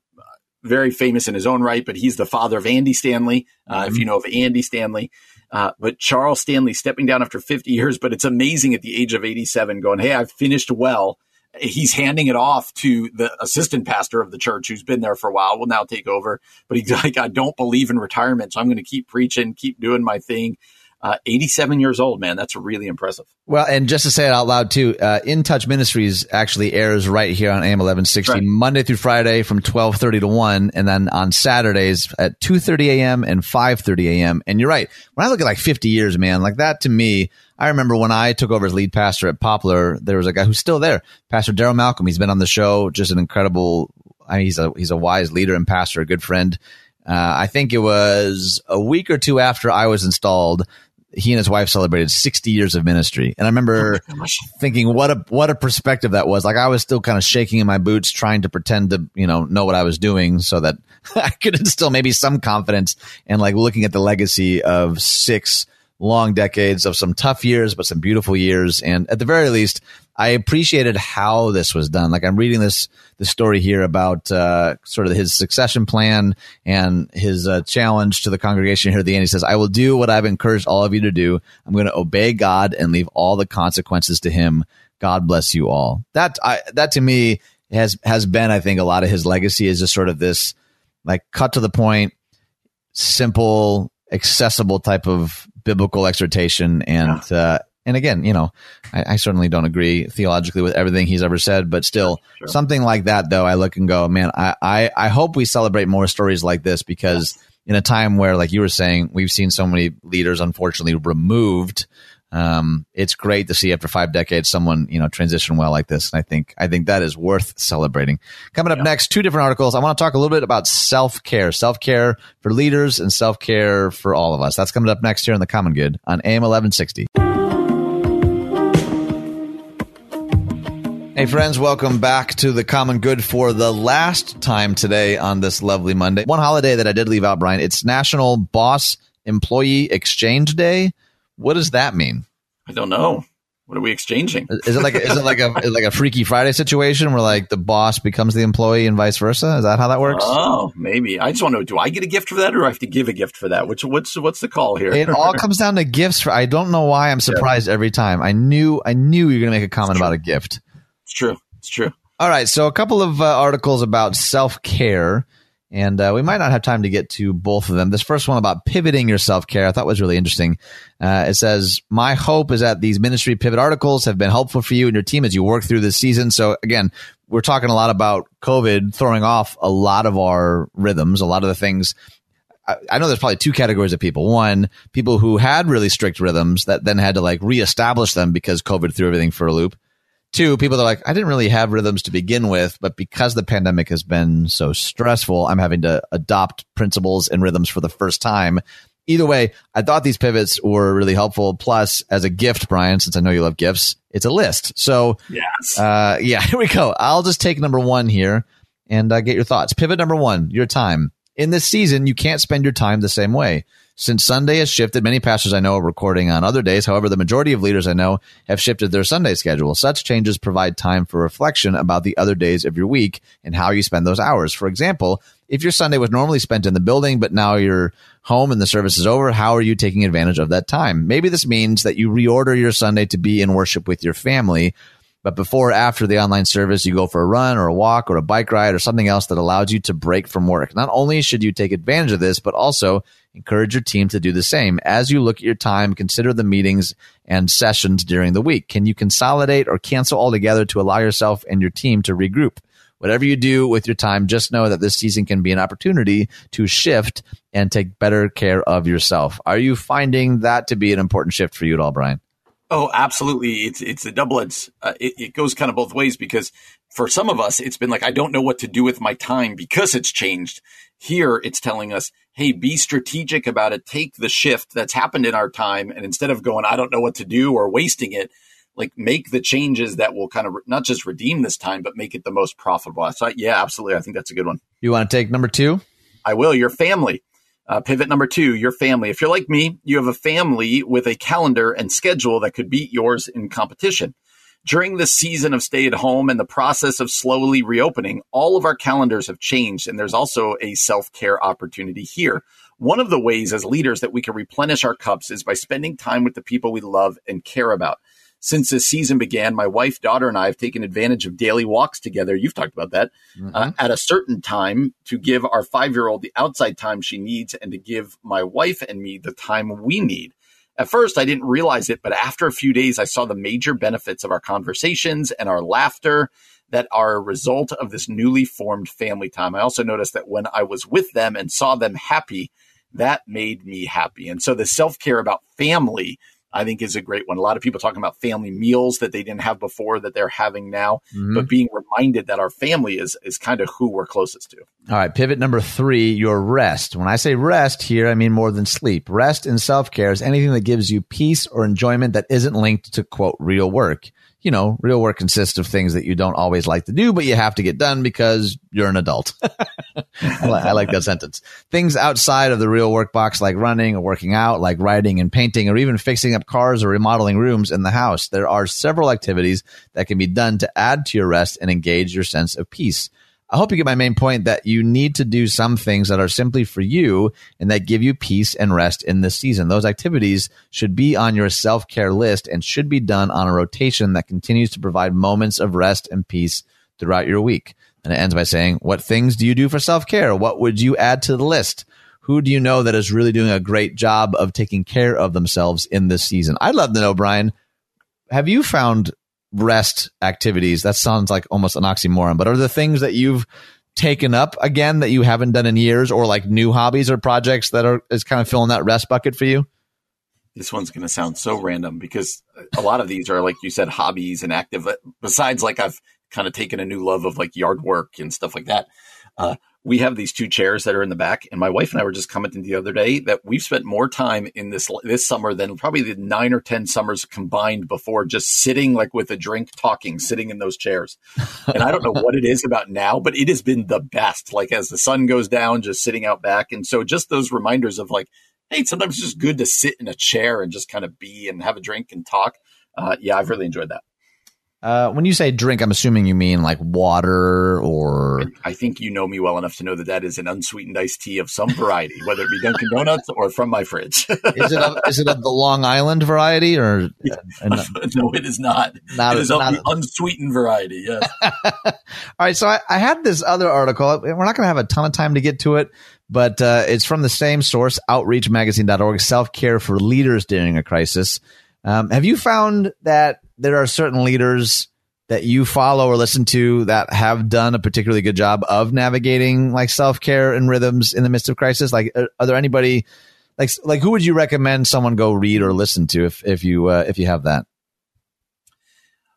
[SPEAKER 2] very famous in his own right, but he's the father of Andy Stanley. Uh, mm-hmm. If you know of Andy Stanley, uh, but Charles Stanley stepping down after 50 years, but it's amazing at the age of 87 going, Hey, I've finished well he's handing it off to the assistant pastor of the church who's been there for a while will now take over. But he's like i don't believe in retirement so i'm going to keep preaching keep doing my thing uh, 87 years old, man. That's really impressive.
[SPEAKER 1] Well, and just to say it out loud too, uh, In Touch Ministries actually airs right here on AM 1160 right. Monday through Friday from 1230 to 1. And then on Saturdays at 2.30 a.m. and 5.30 a.m. And you're right. When I look at like 50 years, man, like that to me, I remember when I took over as lead pastor at Poplar, there was a guy who's still there, Pastor Daryl Malcolm. He's been on the show, just an incredible, I mean, he's a, he's a wise leader and pastor, a good friend. Uh, I think it was a week or two after I was installed he and his wife celebrated 60 years of ministry. And I remember oh thinking what a what a perspective that was. Like I was still kind of shaking in my boots trying to pretend to, you know, know what I was doing so that I could instill maybe some confidence and like looking at the legacy of six long decades of some tough years but some beautiful years and at the very least I appreciated how this was done. Like I'm reading this this story here about uh, sort of his succession plan and his uh, challenge to the congregation here at the end. He says, "I will do what I've encouraged all of you to do. I'm going to obey God and leave all the consequences to Him. God bless you all." That I, that to me has has been, I think, a lot of his legacy is just sort of this like cut to the point, simple, accessible type of biblical exhortation and. Yeah. Uh, and again, you know, I, I, certainly don't agree theologically with everything he's ever said, but still sure. something like that, though, I look and go, man, I, I, I hope we celebrate more stories like this because in a time where, like you were saying, we've seen so many leaders unfortunately removed. Um, it's great to see after five decades someone you know transition well like this, and I think I think that is worth celebrating. Coming up yeah. next, two different articles. I want to talk a little bit about self care, self care for leaders, and self care for all of us. That's coming up next here in the Common Good on AM eleven sixty. Hey, friends, welcome back to the Common Good for the last time today on this lovely Monday. One holiday that I did leave out, Brian, it's National Boss Employee Exchange Day. What does that mean?
[SPEAKER 2] I don't know. What are we exchanging?
[SPEAKER 1] Is it like a, is it like a like a Freaky Friday situation where like the boss becomes the employee and vice versa? Is that how that works?
[SPEAKER 2] Oh, maybe. I just want to know: Do I get a gift for that, or do I have to give a gift for that? Which what's what's the call here?
[SPEAKER 1] It all comes down to gifts. For I don't know why I'm surprised yeah. every time. I knew I knew you were going to make a comment about a gift.
[SPEAKER 2] It's true. It's true.
[SPEAKER 1] All right. So a couple of uh, articles about self care. And uh, we might not have time to get to both of them. This first one about pivoting your self care, I thought was really interesting. Uh, it says, My hope is that these ministry pivot articles have been helpful for you and your team as you work through this season. So, again, we're talking a lot about COVID throwing off a lot of our rhythms, a lot of the things. I, I know there's probably two categories of people. One, people who had really strict rhythms that then had to like reestablish them because COVID threw everything for a loop. Two, people that are like, I didn't really have rhythms to begin with, but because the pandemic has been so stressful, I'm having to adopt principles and rhythms for the first time. Either way, I thought these pivots were really helpful. Plus, as a gift, Brian, since I know you love gifts, it's a list. So,
[SPEAKER 2] yes.
[SPEAKER 1] Uh, yeah, here we go. I'll just take number one here and uh, get your thoughts. Pivot number one, your time. In this season, you can't spend your time the same way. Since Sunday has shifted, many pastors I know are recording on other days. However, the majority of leaders I know have shifted their Sunday schedule. Such changes provide time for reflection about the other days of your week and how you spend those hours. For example, if your Sunday was normally spent in the building, but now you're home and the service is over, how are you taking advantage of that time? Maybe this means that you reorder your Sunday to be in worship with your family. But before or after the online service, you go for a run or a walk or a bike ride or something else that allows you to break from work. Not only should you take advantage of this, but also Encourage your team to do the same. As you look at your time, consider the meetings and sessions during the week. Can you consolidate or cancel altogether to allow yourself and your team to regroup? Whatever you do with your time, just know that this season can be an opportunity to shift and take better care of yourself. Are you finding that to be an important shift for you at all, Brian?
[SPEAKER 2] Oh, absolutely. It's it's a double edged. Uh, it, it, goes kind of both ways because for some of us, it's been like I don't know what to do with my time because it's changed. Here, it's telling us, hey, be strategic about it. Take the shift that's happened in our time. And instead of going, I don't know what to do or wasting it, like make the changes that will kind of not just redeem this time, but make it the most profitable. So, yeah, absolutely. I think that's a good one.
[SPEAKER 1] You want to take number two?
[SPEAKER 2] I will. Your family. Uh, pivot number two, your family. If you're like me, you have a family with a calendar and schedule that could beat yours in competition. During the season of stay at home and the process of slowly reopening, all of our calendars have changed, and there's also a self care opportunity here. One of the ways as leaders that we can replenish our cups is by spending time with the people we love and care about. Since this season began, my wife, daughter, and I have taken advantage of daily walks together. You've talked about that mm-hmm. uh, at a certain time to give our five year old the outside time she needs and to give my wife and me the time we need. At first, I didn't realize it, but after a few days, I saw the major benefits of our conversations and our laughter that are a result of this newly formed family time. I also noticed that when I was with them and saw them happy, that made me happy. And so the self care about family I think is a great one. A lot of people talking about family meals that they didn't have before that they're having now, mm-hmm. but being reminded that our family is is kind of who we're closest to.
[SPEAKER 1] All right, pivot number 3, your rest. When I say rest here, I mean more than sleep. Rest and self-care is anything that gives you peace or enjoyment that isn't linked to quote real work you know, real work consists of things that you don't always like to do, but you have to get done because you're an adult. I, like, that sentence. Things outside of the real work box, like running or working out, like writing and painting, or even fixing up cars or remodeling rooms in the house. There are several activities that can be done to add to your rest and engage your sense of peace. I hope you get my main point that you need to do some things that are simply for you and that give you peace and rest in this season. Those activities should be on your self care list and should be done on a rotation that continues to provide moments of rest and peace throughout your week. And it ends by saying, What things do you do for self care? What would you add to the list? Who do you know that is really doing a great job of taking care of themselves in this season? I'd love to know, Brian, have you found rest activities? That sounds like almost an oxymoron, but are the things that you've taken up again that you haven't done in years or like new hobbies or projects that are is kind of filling that rest bucket for you?
[SPEAKER 2] This one's going to sound so random because a lot of these are like you said hobbies and active besides like I've kind of taken a new love of like yard work and stuff like that. Uh, we have these two chairs that are in the back, and my wife and I were just commenting the other day that we've spent more time in this this summer than probably the nine or ten summers combined before, just sitting like with a drink, talking, sitting in those chairs. And I don't know what it is about now, but it has been the best. Like as the sun goes down, just sitting out back, and so just those reminders of like, hey, sometimes it's just good to sit in a chair and just kind of be and have a drink and talk. Uh, yeah, I've really enjoyed that.
[SPEAKER 1] Uh, when you say drink, I'm assuming you mean like water or.
[SPEAKER 2] I think you know me well enough to know that that is an unsweetened iced tea of some variety, whether it be Dunkin' Donuts or from my fridge.
[SPEAKER 1] is it of, is it of the Long Island variety or?
[SPEAKER 2] Yeah. no, it is not. not it is of the unsweetened variety. Yes.
[SPEAKER 1] All right, so I, I, had this other article. We're not going to have a ton of time to get to it, but uh, it's from the same source, OutreachMagazine.org. Self care for leaders during a crisis. Um, have you found that there are certain leaders that you follow or listen to that have done a particularly good job of navigating like self care and rhythms in the midst of crisis? Like, are, are, there anybody like like who would you recommend someone go read or listen to if if you uh, if you have that?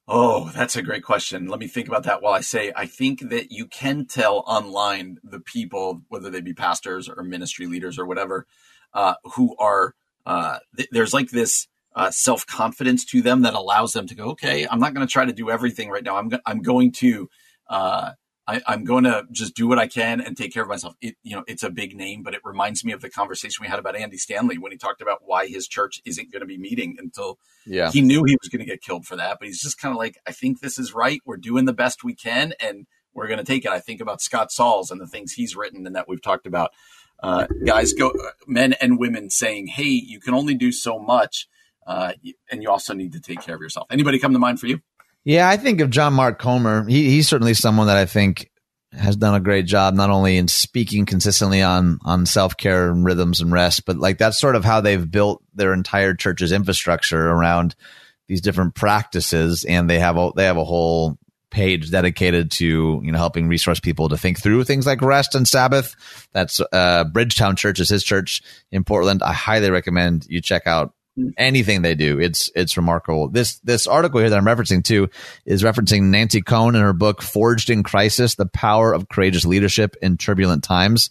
[SPEAKER 2] Oh, that's a great question. Let me think about that while I say I think that you can tell online the people, whether they be pastors or ministry leaders or whatever, uh, who are uh, th- there's like this uh, self confidence to them that allows them to go, okay, I'm not going to try to do everything right now. I'm go- I'm going to uh, I, am going to just do what I can and take care of myself. It, you know, it's a big name, but it reminds me of the conversation we had about Andy Stanley when he talked about why his church isn't going to be meeting until yeah. he knew he was going to get killed for that. But he's just kind of like, I think this is right. We're doing the best we can, and we're going to take it. I think about Scott Sauls and the things he's written and that we've talked about. Uh, guys, go men and women saying, "Hey, you can only do so much." Uh, and you also need to take care of yourself. Anybody come to mind for you?
[SPEAKER 1] Yeah, I think of John Mark Comer. He, he's certainly someone that I think has done a great job, not only in speaking consistently on on self care and rhythms and rest, but like that's sort of how they've built their entire church's infrastructure around these different practices, and they have a they have a whole page dedicated to you know helping resource people to think through things like rest and Sabbath. That's uh, Bridgetown Church is his church in Portland. I highly recommend you check out anything they do. It's it's remarkable. This this article here that I'm referencing to is referencing Nancy Koehn in her book Forged in Crisis: The Power of Courageous Leadership in Turbulent Times,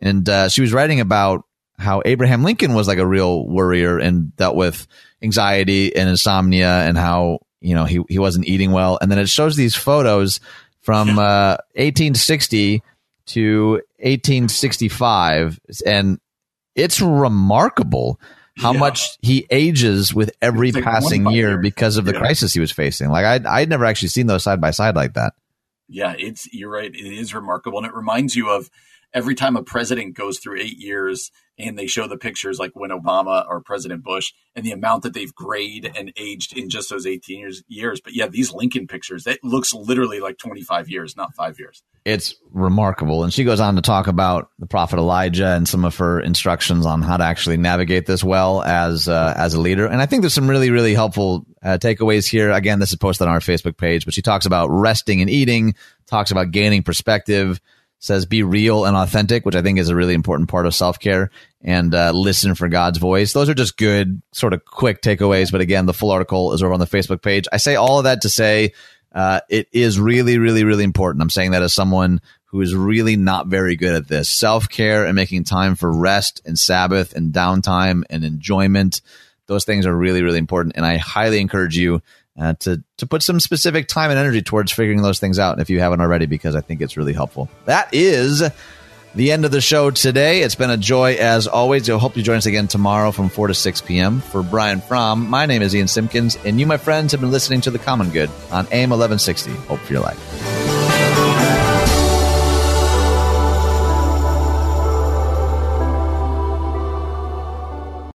[SPEAKER 1] and uh, she was writing about how Abraham Lincoln was like a real worrier and dealt with anxiety and insomnia and how you know he he wasn't eating well. And then it shows these photos from uh, 1860 to 1865, and it's remarkable how yeah. much he ages with every like passing year because of the yeah. crisis he was facing. Like I, I'd never actually seen those side by side like that.
[SPEAKER 2] Yeah, it's you're right. It is remarkable, and it reminds you of every time a president goes through eight years and they show the pictures like when Obama or President Bush and the amount that they've grayed and aged in just those 18 years, years. But yeah, these Lincoln pictures, that looks literally like 25 years, not five years.
[SPEAKER 1] It's remarkable. And she goes on to talk about the prophet Elijah and some of her instructions on how to actually navigate this well as, uh, as a leader. And I think there's some really, really helpful uh, takeaways here. Again, this is posted on our Facebook page, but she talks about resting and eating, talks about gaining perspective, says be real and authentic, which I think is a really important part of self care, and uh, listen for God's voice. Those are just good, sort of quick takeaways. But again, the full article is over on the Facebook page. I say all of that to say uh, it is really, really, really important. I'm saying that as someone who is really not very good at this self care and making time for rest and Sabbath and downtime and enjoyment. Those things are really, really important. And I highly encourage you uh, to to put some specific time and energy towards figuring those things out if you haven't already, because I think it's really helpful. That is the end of the show today. It's been a joy as always. I hope you join us again tomorrow from 4 to 6 p.m. For Brian Fromm, my name is Ian Simpkins, and you, my friends, have been listening to The Common Good on AM 1160. Hope for your life.